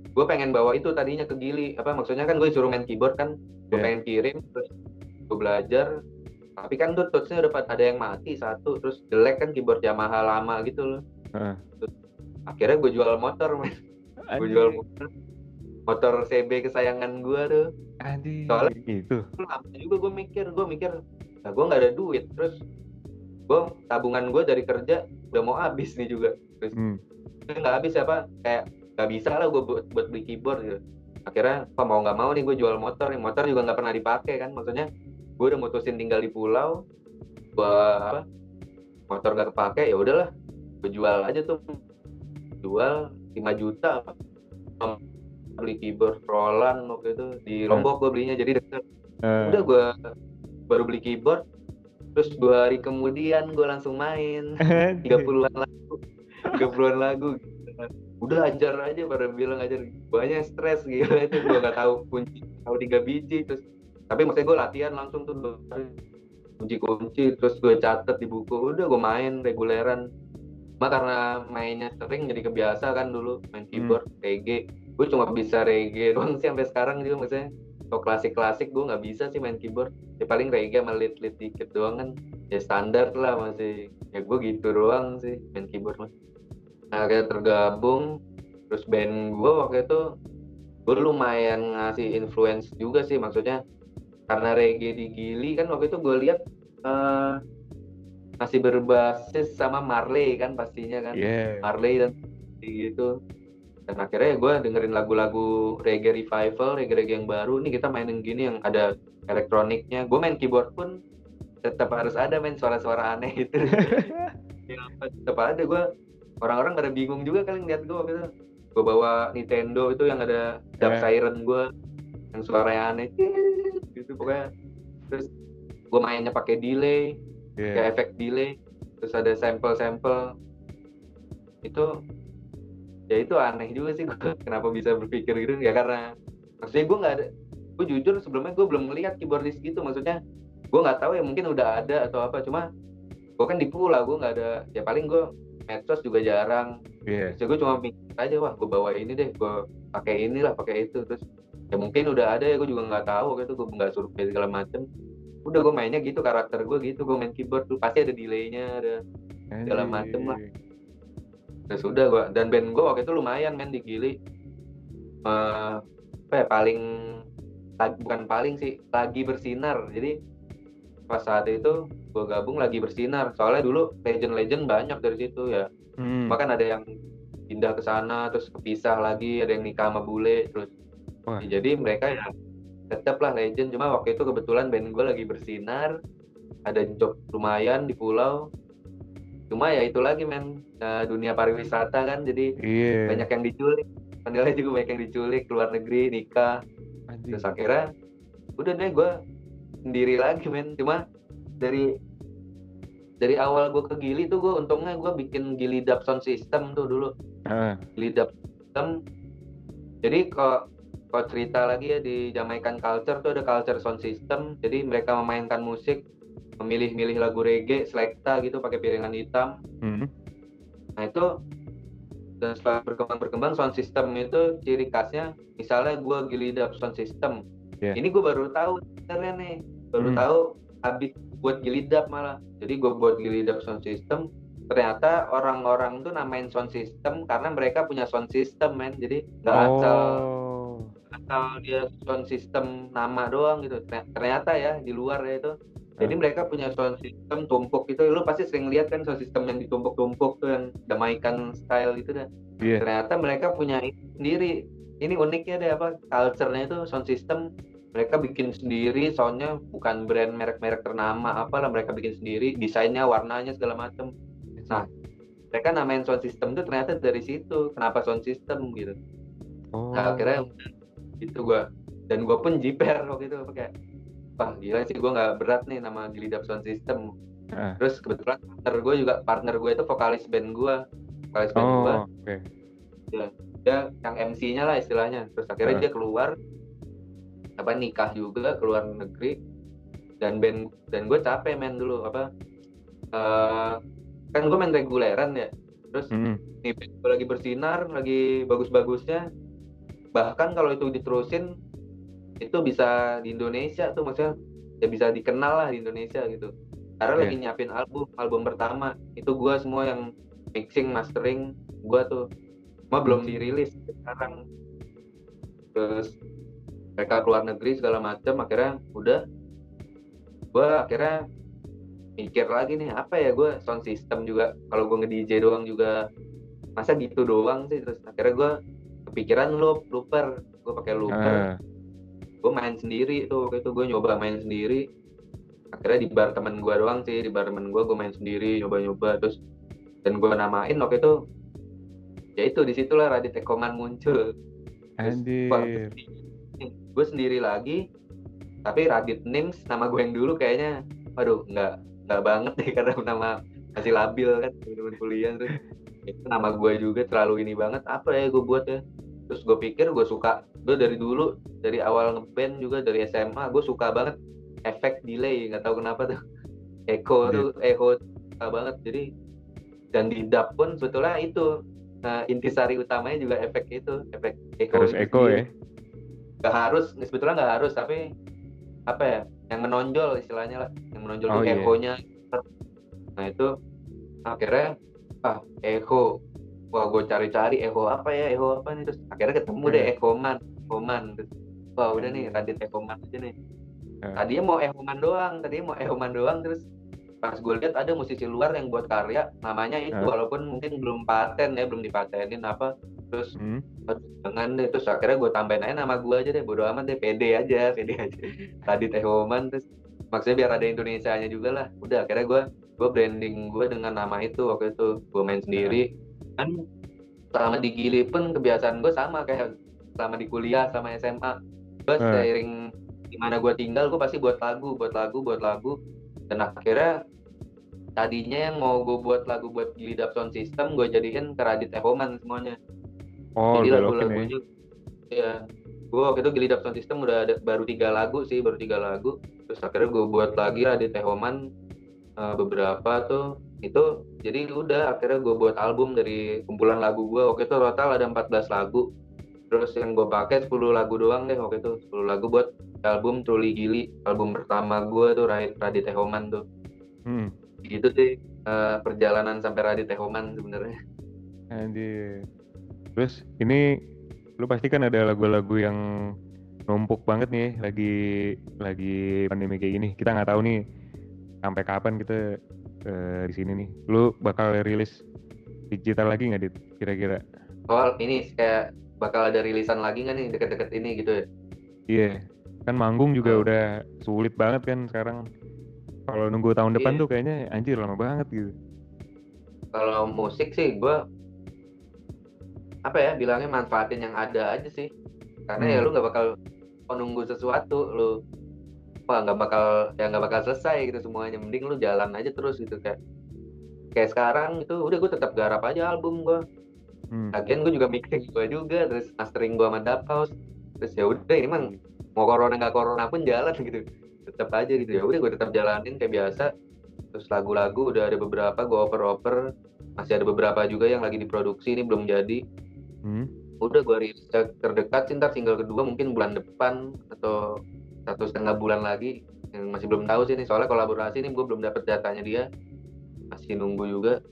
[SPEAKER 2] Gue pengen bawa itu tadinya ke Gili. Apa maksudnya kan gue disuruh main keyboard kan. Gue
[SPEAKER 1] Iya.
[SPEAKER 2] pengen kirim terus gue belajar. Tapi kan tuh touchnya udah ada yang mati satu. Terus jelek kan keyboard Yamaha lama gitu loh.
[SPEAKER 1] Heeh.
[SPEAKER 2] akhirnya gue jual motor men. Gue jual motor. Motor CB kesayangan gue tuh.
[SPEAKER 1] Anjir.
[SPEAKER 2] Soalnya-
[SPEAKER 1] Itu.
[SPEAKER 2] lama juga gue mikir. Gue mikir nah gue nggak ada duit. Terus gue tabungan gue dari kerja udah mau habis nih juga. Terus
[SPEAKER 1] Hmm.
[SPEAKER 2] nggak habis apa kayak nggak bisa lah gue buat, buat beli keyboard gitu. Akhirnya apa mau nggak mau nih gue jual motor nih. Motor juga nggak pernah dipakai kan. Maksudnya gue udah mutusin tinggal di pulau. Gue apa motor gak kepake ya udahlah. Gue jual aja tuh. Jual 5 juta beli keyboard Roland waktu itu. Di Lombok gue belinya jadi deket.
[SPEAKER 1] Eh.
[SPEAKER 2] udah gue baru beli keyboard terus dua hari kemudian gue langsung main. Tiga puluhan lagu. Tiga puluhan lagu. Udah ajar aja pada bilang ajar. Banyak stres gila. Itu gue nggak tahu kunci tahu tiga biji terus. Tapi maksudnya gue latihan langsung tuh. Kunci-kunci terus gue catet di buku. Udah gue main reguleran. Cuma karena mainnya sering jadi kebiasa kan dulu. Main keyboard reggae. Gue cuma bisa reggae doang sih sampai sekarang juga maksudnya kalau klasik-klasik gue nggak bisa sih main keyboard. Ya paling reggae sama lead lead dikit doang kan. Ya standar lah masih. Ya gue gitu doang sih main keyboard mah nah kayak tergabung terus band gue waktu itu gue lumayan ngasih influence juga sih maksudnya karena reggae di Gili kan waktu itu gue lihat eh, masih berbasis sama Marley kan pastinya kan.
[SPEAKER 1] Iya.
[SPEAKER 2] Marley dan gitu dan akhirnya gue dengerin lagu-lagu reggae revival reggae-reggae yang baru. Nih kita mainin gini yang ada elektroniknya. Gue main keyboard pun tetap harus ada main suara-suara aneh gitu. Tetap ada. Gue orang-orang pada bingung juga kali ngeliat gue waktu itu. Gue bawa Nintendo itu yang ada dub
[SPEAKER 1] Eh.
[SPEAKER 2] siren gue yang suaranya aneh gitu pokoknya. Terus gue mainnya pakai delay
[SPEAKER 1] Iya.
[SPEAKER 2] kayak efek delay. Terus ada sampel-sampel. Itu ya itu aneh juga sih kenapa bisa berpikir gitu? Ya karena maksudnya gue nggak ada gue jujur sebelumnya gue belum melihat keyboardis gitu. Maksudnya gue nggak tahu ya mungkin udah ada atau apa. Cuma gue kan di pulau gue nggak ada ya paling gue medsos juga jarang.
[SPEAKER 1] Iya.
[SPEAKER 2] Jadi gue cuma mikir aja wah gue bawa ini deh gue pakai inilah pakai itu. Terus ya mungkin udah ada ya gue juga nggak tahu. Gitu gue nggak survei segala macem. Udah gue mainnya gitu karakter gue gitu gue main keyboard tuh. Pasti ada delaynya ada Segala macem lah. Ya sudah gue dan band gue waktu itu lumayan main di Gili. Eh, apa ya paling bukan paling sih lagi bersinar. Jadi pas saat itu gue gabung lagi bersinar. Soalnya dulu legend-legend banyak dari situ ya.
[SPEAKER 1] Hmm.
[SPEAKER 2] bahkan ada yang pindah ke sana terus kepisah lagi ada yang nikah sama bule terus ya jadi mereka ya tetap lah legend. Cuma waktu itu kebetulan band gue lagi bersinar ada job lumayan di pulau cuma ya itu lagi men. Nah, dunia pariwisata kan jadi
[SPEAKER 1] Iya.
[SPEAKER 2] banyak yang diculik. Padahal juga banyak yang diculik keluar negeri nikah.
[SPEAKER 1] Anjing.
[SPEAKER 2] terus akhirnya udah deh gue sendiri lagi men. Cuma dari dari awal gue ke Gili tuh gue untungnya gue bikin Gili Dub Sound System tuh dulu.
[SPEAKER 1] Ah,
[SPEAKER 2] Gili Dub System jadi kalau kalau cerita lagi ya di Jamaican Culture tuh ada culture sound system. Jadi mereka memainkan musik memilih-milih lagu reggae, selekta gitu pakai piringan hitam
[SPEAKER 1] hmm.
[SPEAKER 2] Nah itu dan setelah berkembang-berkembang sound system itu ciri khasnya misalnya gue gilidap sound system
[SPEAKER 1] Iya.
[SPEAKER 2] ini gue baru tahu sebenarnya nih baru
[SPEAKER 1] Hmm.
[SPEAKER 2] tahu habis buat gilidap malah jadi gue buat gilidap sound system ternyata orang-orang tuh namain sound system karena mereka punya sound system men jadi nggak asal
[SPEAKER 1] Oh.
[SPEAKER 2] asal dia sound system nama doang gitu Terny- ternyata ya di luar ya itu jadi
[SPEAKER 1] Hmm.
[SPEAKER 2] mereka punya sound system tumpuk itu. Lu pasti sering lihat kan sound system yang ditumpuk-tumpuk tuh yang Jamaican style gitu dah.
[SPEAKER 1] Iya.
[SPEAKER 2] ternyata mereka punya sendiri. Ini uniknya deh apa culture-nya itu sound system. Mereka bikin sendiri soundnya bukan brand merek-merek ternama apalah mereka bikin sendiri desainnya warnanya segala macem. Nah mereka namain sound system itu ternyata dari situ. Kenapa sound system gitu?
[SPEAKER 1] Oh.
[SPEAKER 2] nah akhirnya itu gua dan gua pun jiper waktu itu pakai wah gila sih gua nggak berat nih nama Gilidap Sound System
[SPEAKER 1] Ah.
[SPEAKER 2] terus kebetulan partner gue juga partner gue itu vokalis band gue vokalis band gue
[SPEAKER 1] Oh, oke.
[SPEAKER 2] dia yang MC-nya lah istilahnya terus akhirnya
[SPEAKER 1] Ah.
[SPEAKER 2] dia keluar apa nikah juga keluar negeri dan band dan gue capek main dulu apa eh kan gue main reguleran ya terus
[SPEAKER 1] Hmm.
[SPEAKER 2] nih band gua lagi bersinar lagi bagus-bagusnya bahkan kalau itu diterusin itu bisa di Indonesia tuh maksudnya ya bisa dikenal lah di Indonesia gitu. Karena
[SPEAKER 1] Iya.
[SPEAKER 2] lagi nyiapin album album pertama. Itu gua semua yang mixing mastering gua tuh. Cuma belum
[SPEAKER 1] Hmm.
[SPEAKER 2] dirilis sekarang. Terus mereka keluar negeri segala macam akhirnya udah. Gua akhirnya mikir lagi nih apa ya gue sound system juga. Kalau gue nge DJ doang juga masa gitu doang sih. Terus akhirnya gue kepikiran loop looper. Gue pakai looper.
[SPEAKER 1] Ah.
[SPEAKER 2] Gue main sendiri tuh waktu itu gue nyoba main sendiri. Akhirnya di bar temen gue doang sih di bar temen gue gue main sendiri nyoba-nyoba. Terus dan gue namain waktu itu ya itu di situlah Radit Ekoman muncul.
[SPEAKER 1] Anjir.
[SPEAKER 2] gue sendiri lagi tapi Radit Nims nama gue yang dulu kayaknya. Waduh nggak nggak banget deh karena nama masih labil kan teman-teman kuliah. Terus itu nama gue juga terlalu ini banget apa ya gue buat ya? Terus gue pikir gue suka gue dari dulu dari awal ngeband juga dari SMA gue suka banget efek delay nggak tahu kenapa tuh. Echo tuh echo suka banget. Jadi dan di dub pun sebetulnya itu nah intisari utamanya juga efek itu efek echo
[SPEAKER 1] Harus echo ya.
[SPEAKER 2] nggak harus sebetulnya nggak harus tapi apa ya yang menonjol istilahnya lah yang menonjol
[SPEAKER 1] Oh,
[SPEAKER 2] tuh
[SPEAKER 1] iya.
[SPEAKER 2] echo-nya. Nah itu akhirnya ah echo. Wah gue cari-cari echo apa ya echo apa nih terus akhirnya ketemu deh
[SPEAKER 1] Hmm.
[SPEAKER 2] echo man terus wah udah nih Radit echo man aja nih
[SPEAKER 1] Hmm.
[SPEAKER 2] tadinya mau echo man doang tadinya mau echo man doang terus pas gue lihat ada musisi luar yang buat karya namanya itu
[SPEAKER 1] Hmm.
[SPEAKER 2] walaupun mungkin belum paten ya belum dipatenin apa terus
[SPEAKER 1] Hmm.
[SPEAKER 2] Aduh, jangan deh terus akhirnya gue tambahin aja nama gue aja deh bodo amat deh pede aja pede aja tadi teh Homan terus maksudnya biar ada Indonesia nya juga lah udah akhirnya gue gue branding gue dengan nama itu waktu itu gue main sendiri kan selama di Gili pun kebiasaan gue sama kayak selama di kuliah sama SMA gue
[SPEAKER 1] Hmm.
[SPEAKER 2] seiring di mana gue tinggal gue pasti buat lagu buat lagu buat lagu. Dan akhirnya tadinya yang mau gue buat lagu buat Gili Dub Sound System gue jadiin ke Radit Ehoman semuanya.
[SPEAKER 1] Oh,
[SPEAKER 2] jadi
[SPEAKER 1] ya.
[SPEAKER 2] lagu-lagunya ya gue waktu itu Gilidap Sound System udah ada baru tiga lagu sih baru tiga lagu. Terus akhirnya gue buat lagi lah di Tehoman uh, beberapa tuh. Itu jadi udah akhirnya gue buat album dari kumpulan lagu gue waktu itu total ada 14 lagu terus yang gue pakai 10 lagu doang deh waktu itu 10 lagu buat album Truly Gili album pertama gue tuh Radit Tehoman tuh hmm. gitu sih uh, perjalanan sampai Radit Tehoman sebenarnya
[SPEAKER 1] Anjir. Terus ini lu pasti kan ada lagu-lagu yang numpuk banget nih lagi lagi pandemi kayak gini. Kita nggak tahu nih sampai kapan kita uh, di sini nih. Lu bakal rilis digital lagi nggak dit kira-kira?
[SPEAKER 2] Oh ini kayak bakal ada rilisan lagi nggak nih deket-deket ini gitu ya?
[SPEAKER 1] Iya, yeah. kan manggung juga oh. udah sulit banget kan sekarang. Kalau nunggu tahun depan yeah. tuh kayaknya anjir lama banget gitu.
[SPEAKER 2] Kalau musik sih gue apa ya bilangnya manfaatin yang ada aja sih karena ya hmm. ya lu nggak bakal menunggu sesuatu lu wah nggak bakal ya nggak bakal selesai gitu semuanya mending lu jalan aja terus gitu kayak kayak sekarang itu udah gue tetap garap aja album gue hmm. lagian gue juga mixing gue juga terus mastering gue sama Dub House terus ya udah ini mah mau corona nggak corona pun jalan gitu. Tetap aja gitu. Ya udah gue tetap jalanin kayak biasa. Terus lagu-lagu udah ada beberapa gue oper-oper. Masih ada beberapa juga yang lagi diproduksi ini belum jadi. Hmm. udah gue rilis terdekat sih ntar single kedua mungkin bulan depan atau satu setengah bulan lagi. Yang masih belum tahu sih nih soalnya kolaborasi ini gue belum dapet datanya dia. Masih nunggu juga.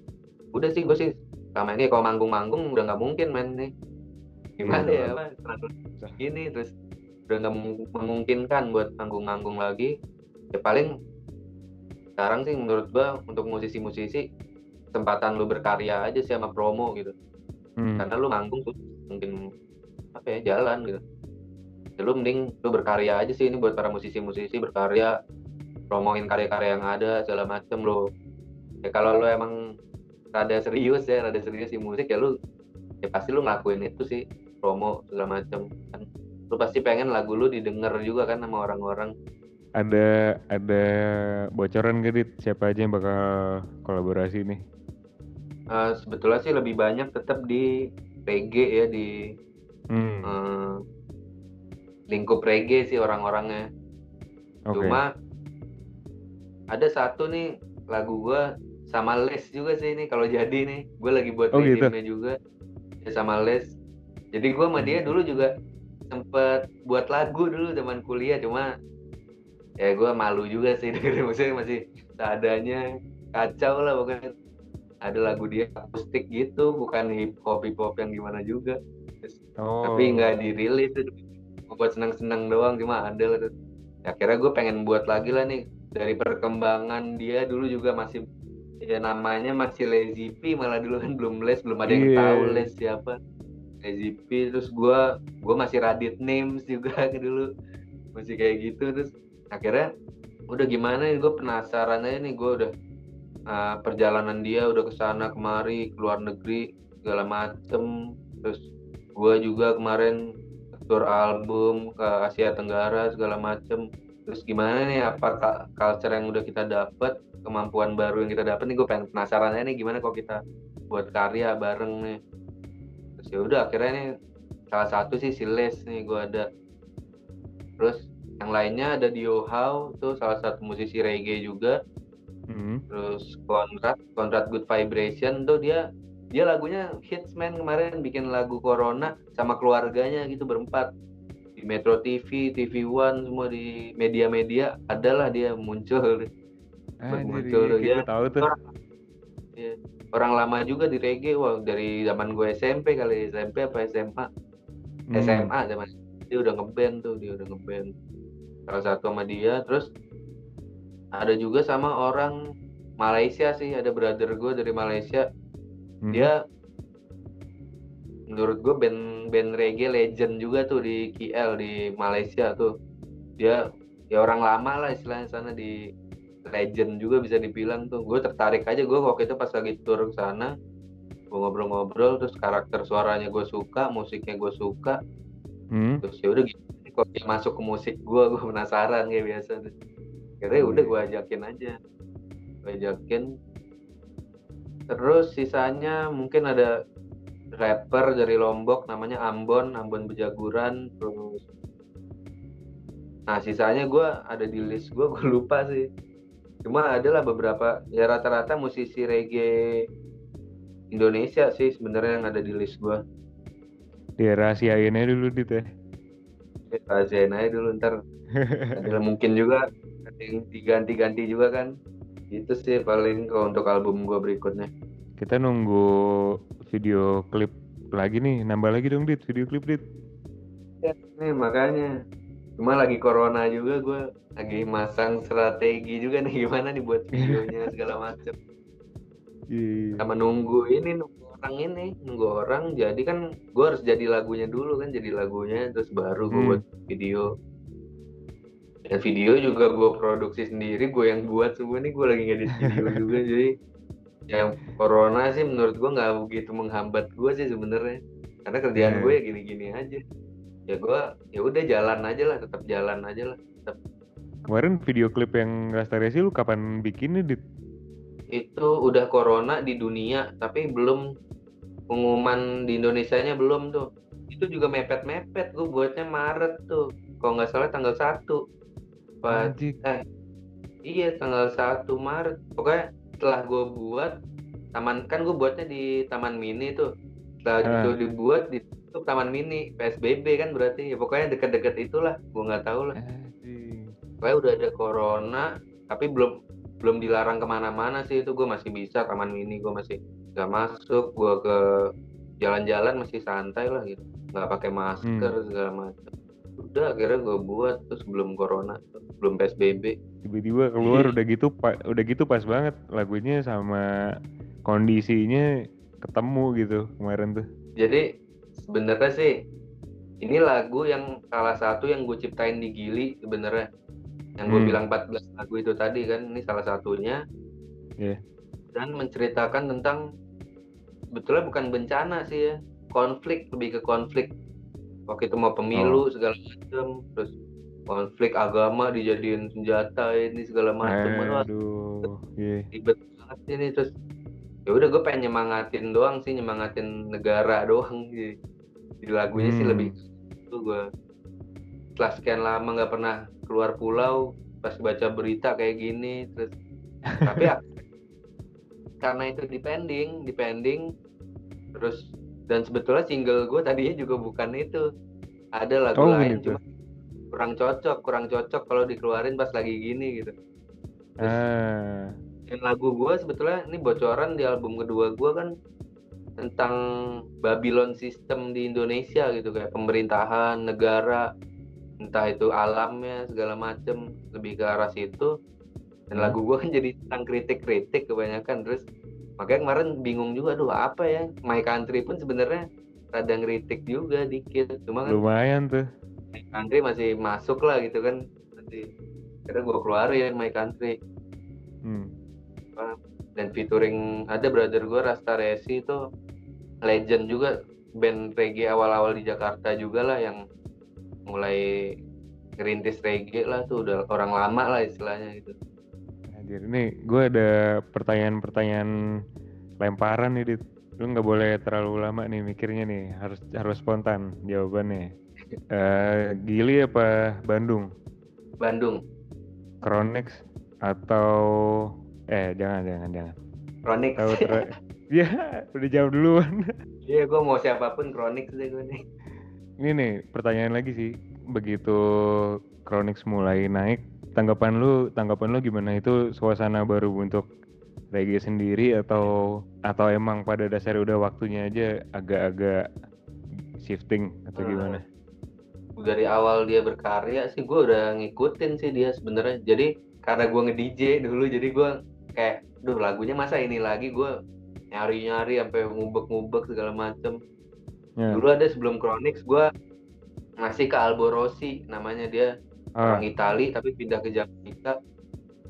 [SPEAKER 2] Udah sih gue sih sama ini kalau manggung-manggung udah nggak mungkin main nih. Gimana hmm. ya mas? Gini terus udah nggak memungkinkan buat manggung-manggung lagi. Ya paling sekarang sih menurut gue untuk musisi-musisi kesempatan lu berkarya aja sih sama promo gitu. Hmm. karena lu manggung tuh mungkin apa ya jalan gitu. Ya, lu mending lu berkarya aja sih ini buat para musisi-musisi berkarya promoin karya-karya yang ada segala macem lo ya kalau lu emang rada serius ya rada serius di musik ya lu ya pasti lu ngelakuin itu sih promo segala macem kan lu pasti pengen lagu lu didengar juga kan sama orang-orang
[SPEAKER 1] ada ada bocoran gak siapa aja yang bakal kolaborasi nih
[SPEAKER 2] uh, sebetulnya sih lebih banyak tetap di reggae ya di hmm. uh, lingkup reggae sih orang-orangnya. Okay. Cuma ada satu nih lagu gue sama Les juga sih ini kalau jadi nih gue lagi buat oh, gitu. juga ya sama Les. Jadi gue sama dia hmm. dulu juga sempet buat lagu dulu zaman kuliah cuma ya gue malu juga sih maksudnya masih seadanya kacau lah pokoknya ada lagu dia akustik gitu bukan hip hop hip hop yang gimana juga oh. tapi nggak dirilis tuh buat senang senang doang cuma ada lah ya, akhirnya gue pengen buat lagi lah nih dari perkembangan dia dulu juga masih ya namanya masih Lazy P malah dulu kan belum les belum ada yang yeah. tahu les siapa. Lazy P terus gue gue masih Radit Names juga dulu. Masih kayak gitu terus akhirnya udah gimana nih gue penasaran aja nih gue udah uh, perjalanan dia udah ke sana kemari ke luar negeri segala macem. Terus gue juga kemarin tour album ke Asia Tenggara segala macem. Terus gimana nih apa culture yang udah kita dapat kemampuan baru yang kita dapat nih gue pengen penasaran nih gimana kalau kita buat karya bareng nih. Terus ya udah akhirnya nih salah satu sih si Les nih gue ada. Terus yang lainnya ada Dio How tuh salah satu musisi reggae juga. Hmm. terus kontrak kontrak Good Vibration tuh dia dia lagunya hits man kemarin bikin lagu Corona sama keluarganya gitu berempat. Di Metro TV, TV One semua di media-media adalah dia muncul
[SPEAKER 1] muncul tuh dia tahu tuh.
[SPEAKER 2] Orang, ya, orang lama juga di reggae wah dari zaman gue SMP kali SMP apa SMA hmm. SMA zaman. Dia udah ngeband tuh dia udah ngeband. Salah satu sama dia terus ada juga sama orang Malaysia sih ada brother gue dari Malaysia. Hmm. dia menurut gue band band reggae legend juga tuh di KL di Malaysia tuh. Dia ya orang lama lah istilahnya sana di legend juga bisa dibilang tuh. Gue tertarik aja gue waktu itu pas lagi tur ke sana gue ngobrol-ngobrol terus karakter suaranya gue suka musiknya gue suka. Hmm. terus ya udah gitu kok dia masuk ke musik gue gue penasaran kayak biasa tuh. Akhirnya udah gue ajakin aja. Gue ajakin. Terus sisanya mungkin ada rapper dari Lombok namanya Ambon Ambon Bejaguran terus nah sisanya gue ada di list gue gue lupa sih cuma adalah beberapa ya rata-rata musisi reggae Indonesia sih sebenarnya yang ada di list gue
[SPEAKER 1] Dia rahasiainnya dulu dit ya.
[SPEAKER 2] rahasiain aja dulu ntar. Ada mungkin juga yang diganti-ganti juga kan. Itu sih paling kalau untuk album gue berikutnya.
[SPEAKER 1] Kita nunggu video klip lagi nih, nambah lagi dong dit video klip dit.
[SPEAKER 2] nih makanya cuma lagi corona juga gue lagi masang strategi juga nih gimana nih buat videonya segala macem
[SPEAKER 1] Iya.
[SPEAKER 2] sama nunggu ini nunggu orang ini nunggu orang jadi kan gue harus jadi lagunya dulu kan jadi lagunya terus baru gue
[SPEAKER 1] Hmm.
[SPEAKER 2] buat video dan video juga gue produksi sendiri gue yang buat semua nih gue lagi ngedit video juga jadi yang corona sih menurut gue nggak begitu menghambat gue sih sebenarnya karena kerjaan
[SPEAKER 1] Hmm.
[SPEAKER 2] gue ya gini-gini aja ya gue ya udah jalan aja lah tetap jalan aja lah
[SPEAKER 1] Kemarin video klip yang Rastaresi lu kapan bikinnya dit?
[SPEAKER 2] itu udah corona di dunia tapi belum pengumuman di Indonesia nya belum tuh itu juga mepet-mepet gue buatnya Maret tuh kalau nggak salah tanggal 1 pas
[SPEAKER 1] Anjing.
[SPEAKER 2] iya tanggal 1 Maret pokoknya setelah gue buat taman kan gue buatnya di Taman Mini tuh setelah
[SPEAKER 1] Ah.
[SPEAKER 2] itu dibuat di tutup Taman Mini PSBB kan berarti. Ya pokoknya deket-deket itulah gue nggak tahu lah. Pokoknya udah ada corona tapi belum belum dilarang ke mana-mana sih itu. Gue masih bisa taman mini gue masih nggak masuk. Gue ke jalan-jalan masih santai lah gitu. Nggak pakai masker
[SPEAKER 1] Hmm.
[SPEAKER 2] segala macam udah akhirnya gue buat terus belum corona belum psbb
[SPEAKER 1] Tiba-tiba keluar udah gitu pa- udah gitu pas banget lagunya sama kondisinya ketemu gitu kemarin tuh.
[SPEAKER 2] jadi sebenarnya sih ini lagu yang salah satu yang gue ciptain di Gili sebenarnya yang gue
[SPEAKER 1] Hmm.
[SPEAKER 2] bilang 14 lagu itu tadi kan ini salah satunya
[SPEAKER 1] Iya.
[SPEAKER 2] dan menceritakan tentang sebetulnya bukan bencana sih ya konflik lebih ke konflik waktu itu mau pemilu segala macam terus konflik agama dijadiin senjata ini segala macam
[SPEAKER 1] Aduh. Iya.
[SPEAKER 2] ribet banget ini terus ya udah gue pengen nyemangatin doang sih nyemangatin negara doang sih di lagunya sih
[SPEAKER 1] Hmm.
[SPEAKER 2] lebih itu gue setelah sekian lama nggak pernah keluar pulau pas baca berita kayak gini terus tapi ya, karena itu depending depending terus dan sebetulnya single gue tadinya juga bukan itu ada lagu
[SPEAKER 1] Oh,
[SPEAKER 2] lain
[SPEAKER 1] gitu.
[SPEAKER 2] cuma kurang cocok kurang cocok kalau dikeluarin pas lagi gini gitu
[SPEAKER 1] Ah.
[SPEAKER 2] dan lagu gue sebetulnya ini bocoran di album kedua gue kan tentang Babylon System di Indonesia gitu kayak pemerintahan negara entah itu alamnya segala macem lebih ke arah situ dan lagu gue kan jadi tentang kritik-kritik kebanyakan terus makanya kemarin bingung juga aduh apa ya My Country pun sebenarnya rada ngeritik juga dikit cuma kan
[SPEAKER 1] Lumayan tuh.
[SPEAKER 2] My Country masih masuk lah gitu kan nanti kira gue keluarin My Country
[SPEAKER 1] Hmm.
[SPEAKER 2] Dan featuring ada brother gue Rasta Resi itu legend juga band reggae awal-awal di Jakarta juga lah yang mulai ngerintis reggae lah tuh udah orang lama lah istilahnya gitu
[SPEAKER 1] Anjir, ini gue ada pertanyaan-pertanyaan lemparan nih, Dit. Lu nggak boleh terlalu lama nih mikirnya nih, harus harus spontan jawabannya. Eh, Gili apa Bandung?
[SPEAKER 2] Bandung
[SPEAKER 1] Kronex atau eh jangan jangan jangan.
[SPEAKER 2] Kronik
[SPEAKER 1] Tahu ter Ya, udah jawab duluan.
[SPEAKER 2] iya gue mau siapa pun Kronik sih gue nih
[SPEAKER 1] Ini nih pertanyaan lagi sih. Begitu Chronix mulai naik, tanggapan lu tanggapan lu gimana itu suasana baru untuk reggae sendiri atau atau emang pada dasarnya udah waktunya aja agak-agak shifting atau
[SPEAKER 2] Hmm.
[SPEAKER 1] gimana?
[SPEAKER 2] dari awal dia berkarya sih gue udah ngikutin sih dia sebenarnya jadi karena gue nge DJ dulu jadi gue kayak duh lagunya masa ini lagi gue nyari-nyari sampai ngubek-ngubek segala macem.
[SPEAKER 1] Ya.
[SPEAKER 2] dulu ada sebelum Chronix gue ngasih ke Albo Rossi namanya dia.
[SPEAKER 1] Ah,
[SPEAKER 2] orang Itali tapi pindah ke Jamaika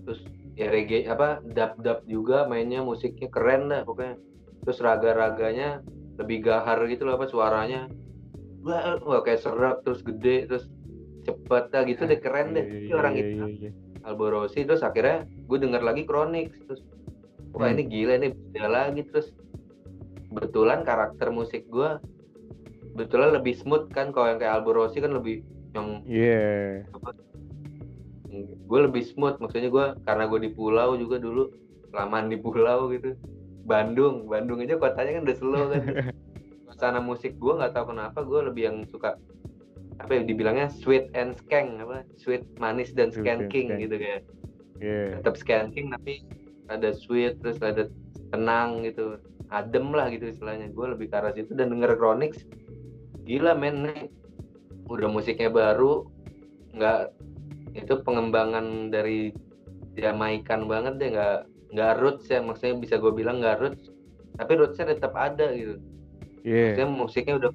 [SPEAKER 2] terus ya reggae apa dub dub juga mainnya musiknya keren dah pokoknya. Terus raga-raganya lebih gahar gitu loh apa suaranya. Wah, wah kayak serak terus gede terus cepet dah gitu deh keren deh.
[SPEAKER 1] Iya,
[SPEAKER 2] Ini orang
[SPEAKER 1] iya,
[SPEAKER 2] itu Albo Rossi terus akhirnya gue denger lagi Chronix terus wah
[SPEAKER 1] Hmm.
[SPEAKER 2] ini gila ini beda lagi terus kebetulan karakter musik gue kebetulan lebih smooth kan kalau yang kayak Albo Rossi kan lebih yang
[SPEAKER 1] Iya.
[SPEAKER 2] gue lebih smooth maksudnya gue karena gue di pulau juga dulu lamaan di pulau gitu Bandung Bandung aja kotanya kan udah slow kan suasana musik gue nggak tahu kenapa gue lebih yang suka apa ya dibilangnya sweet and skank apa? Sweet manis dan skanking
[SPEAKER 1] skank.
[SPEAKER 2] gitu kayak.
[SPEAKER 1] Iya.
[SPEAKER 2] tetap skanking tapi ada sweet terus ada tenang gitu. Adem lah gitu istilahnya. Gue lebih ke arah situ. Dan denger Chronix gila men. Nih udah musiknya baru nggak itu pengembangan dari Jamaikan banget deh. Nggak nggak roots ya. Maksudnya bisa gue bilang nggak roots tapi rootsnya tetap ada gitu.
[SPEAKER 1] Iya.
[SPEAKER 2] maksudnya musiknya udah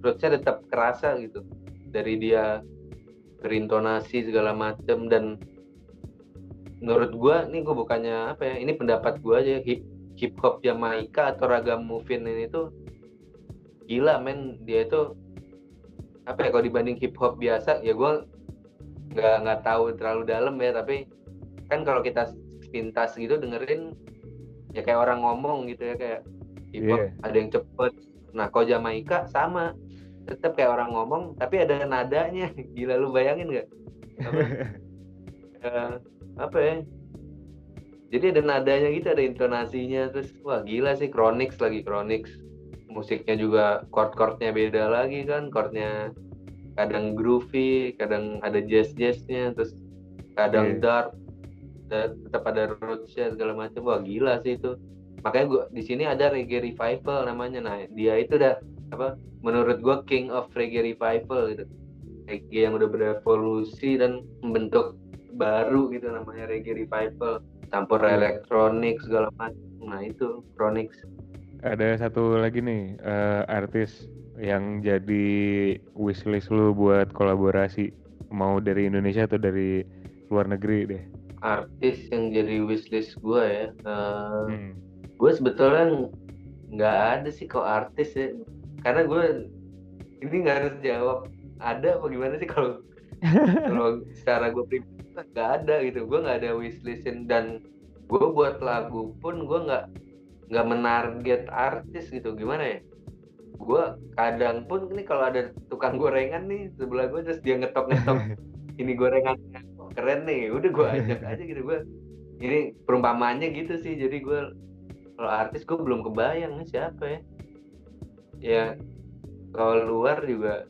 [SPEAKER 2] rootsnya tetap kerasa gitu. Dari dia berintonasi segala macem dan menurut gua ini gue bukannya apa ya ini pendapat gua aja hip hip hop Jamaika atau ragam movin ini tuh gila men. Dia itu apa ya kalau dibanding hip hop biasa ya gua nggak nggak tahu terlalu dalam ya tapi kan kalau kita pintas gitu dengerin ya kayak orang ngomong gitu ya kayak hip hop
[SPEAKER 1] Iya.
[SPEAKER 2] ada yang cepet. Nah kalau Jamaika sama tetap kayak orang ngomong tapi ada nadanya. Gila lu bayangin nggak? Apa, eh, apa ya? Jadi ada nadanya gitu ada intonasinya terus wah gila sih Chronix lagi Chronix. Musiknya juga chord-chordnya beda lagi kan chordnya kadang groovy kadang ada jazz jazznya terus kadang
[SPEAKER 1] Iya.
[SPEAKER 2] dark dan tetap ada rootsnya segala macam wah gila sih itu. Makanya gua di sini ada reggae revival namanya. Nah dia itu dah apa menurut gua king of reggae revival gitu reggae yang udah berevolusi dan membentuk baru gitu namanya reggae revival campur
[SPEAKER 1] Iya.
[SPEAKER 2] elektronik segala macam nah itu Chronix
[SPEAKER 1] Ada satu lagi nih eh, artis yang jadi wishlist lu buat kolaborasi mau dari Indonesia atau dari luar negeri deh.
[SPEAKER 2] artis yang jadi wishlist gua ya Eh,
[SPEAKER 1] Hmm.
[SPEAKER 2] gue sebetulnya nggak ada sih kok artis ya karena gue ini nggak harus jawab ada apa gimana sih? Kalau kalau secara gue pribadi nggak ada gitu. Gue nggak ada wishlistin dan gue buat lagu pun gue nggak nggak menarget artis gitu. Gimana ya? Gue kadang pun ini kalau ada tukang gorengan nih sebelah gue terus dia ngetok ngetok ini gorengan keren nih. Udah gue ajak aja gitu. Gue ini perumpamaannya gitu sih. Jadi gue kalau artis gue belum kebayang nih siapa ya ya kalau luar juga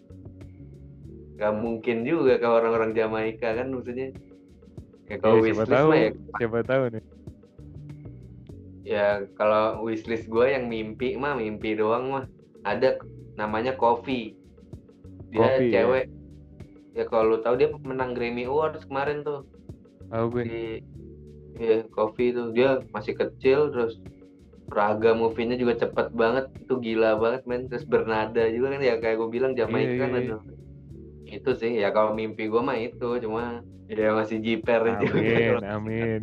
[SPEAKER 2] nggak mungkin juga kalau orang-orang Jamaika kan maksudnya ya kalau
[SPEAKER 1] siapa
[SPEAKER 2] wishlist
[SPEAKER 1] tahu,
[SPEAKER 2] mah ya
[SPEAKER 1] siapa tahu nih.
[SPEAKER 2] ya kalau wishlist gue yang mimpi mah mimpi doang mah ada namanya Coffee dia
[SPEAKER 1] Coffee, ya?
[SPEAKER 2] cewek ya kalau lu tahu dia menang Grammy Awards kemarin tuh
[SPEAKER 1] Tahu gue.
[SPEAKER 2] di ya Coffee tuh dia masih kecil terus raga movie-nya juga cepet banget itu gila banget men terus bernada juga kan ya kayak gue bilang Jamaika
[SPEAKER 1] Iya,
[SPEAKER 2] kan
[SPEAKER 1] iya,
[SPEAKER 2] ada itu sih ya kalau mimpi gue mah itu cuma ya masih jiper juga
[SPEAKER 1] Amin,
[SPEAKER 2] kalau
[SPEAKER 1] amin.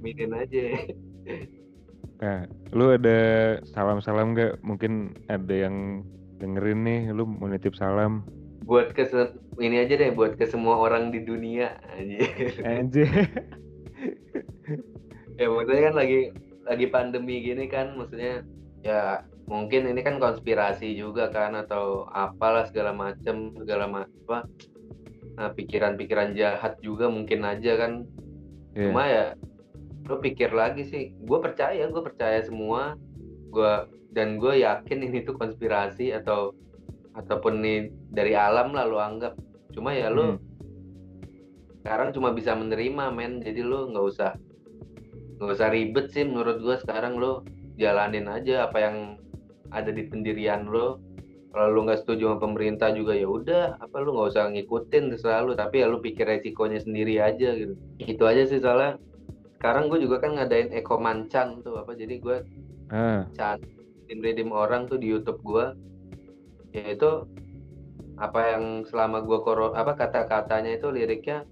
[SPEAKER 2] aminin aja
[SPEAKER 1] Nah, lu ada salam-salam nggak? Mungkin ada yang dengerin nih, lu mau nitip salam.
[SPEAKER 2] buat ke ini aja deh buat ke semua orang di dunia aja
[SPEAKER 1] Anjir.
[SPEAKER 2] ya maksudnya kan lagi lagi pandemi gini kan maksudnya ya mungkin ini kan konspirasi juga kan atau apalah segala macem segala ma- apa nah, pikiran-pikiran jahat juga mungkin aja kan
[SPEAKER 1] Iya.
[SPEAKER 2] cuma ya lo pikir lagi sih gue percaya gue percaya semua gue dan gue yakin ini tuh konspirasi atau ataupun nih dari alam lah lo anggap cuma ya lo
[SPEAKER 1] Hmm.
[SPEAKER 2] sekarang cuma bisa menerima men jadi lo nggak usah nggak usah ribet sih menurut gue sekarang lo. Jalanin aja apa yang ada di pendirian lo. Kalau lu nggak setuju sama pemerintah juga ya udah. Apa lu nggak usah ngikutin terserah lu tapi ya lu pikir resikonya sendiri aja gitu. Itu aja sih soalnya. Sekarang gue juga kan ngadain Eko Mancan tuh apa. Jadi gue
[SPEAKER 1] Ah,
[SPEAKER 2] can redeem orang tuh di YouTube gue yaitu apa yang selama gue koro apa kata-katanya itu liriknya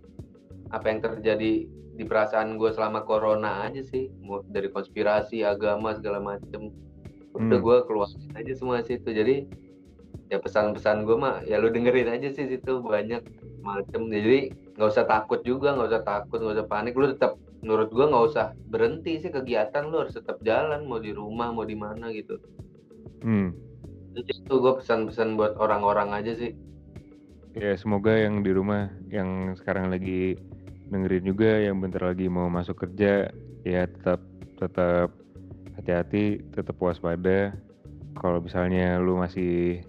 [SPEAKER 2] apa yang terjadi di perasaan gue selama corona aja sih. Dari konspirasi agama segala macem. Udah
[SPEAKER 1] Hmm.
[SPEAKER 2] gue keluarin aja semua situ. Jadi ya pesan-pesan gue mah ya lu dengerin aja sih situ banyak macem. Jadi nggak usah takut juga nggak usah takut nggak usah panik. Lu tetap menurut gua nggak usah berhenti sih kegiatan lu. Harus tetap jalan mau di rumah mau di mana gitu.
[SPEAKER 1] Hmm.
[SPEAKER 2] itu gue pesan-pesan buat orang-orang aja sih.
[SPEAKER 1] Ya semoga yang di rumah yang sekarang lagi dengerin juga yang bentar lagi mau masuk kerja ya tetap tetap hati-hati, tetap waspada. Kalau misalnya lu masih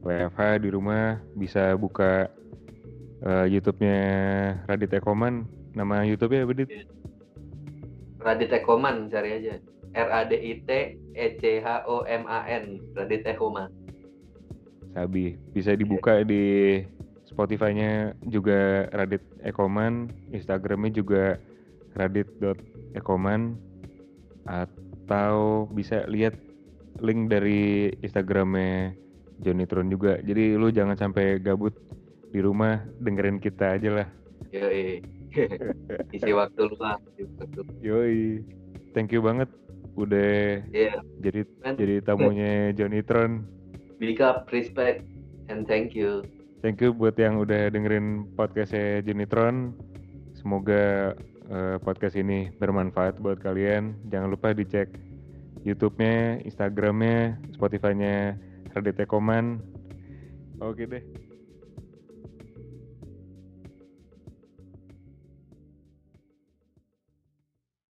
[SPEAKER 1] WFH di rumah bisa buka eh, YouTube-nya Radit Ekoman. Nama YouTube-nya apa, Dit?
[SPEAKER 2] Radit Ekoman cari aja R A D I T E C H O M A N Radit Ekoman
[SPEAKER 1] Sabi. Bisa dibuka di Spotify-nya juga Radit Ekoman, Instagram-nya juga radit.ekoman atau bisa lihat link dari Instagramnya Johnny Tron juga. Jadi lu jangan sampai gabut di rumah dengerin kita aja lah.
[SPEAKER 2] Yoi. isi waktu isi waktu.
[SPEAKER 1] Yoi. Thank you banget udah
[SPEAKER 2] Iya,
[SPEAKER 1] jadi
[SPEAKER 2] man.
[SPEAKER 1] jadi tamunya Johnny Tron.
[SPEAKER 2] big up respect and thank you
[SPEAKER 1] Thank you buat yang udah dengerin podcastnya Junitron. Semoga eh, podcast ini bermanfaat buat kalian. Jangan lupa dicek YouTube-nya, Instagram-nya, Spotify-nya Radit Ekoman. Oke deh.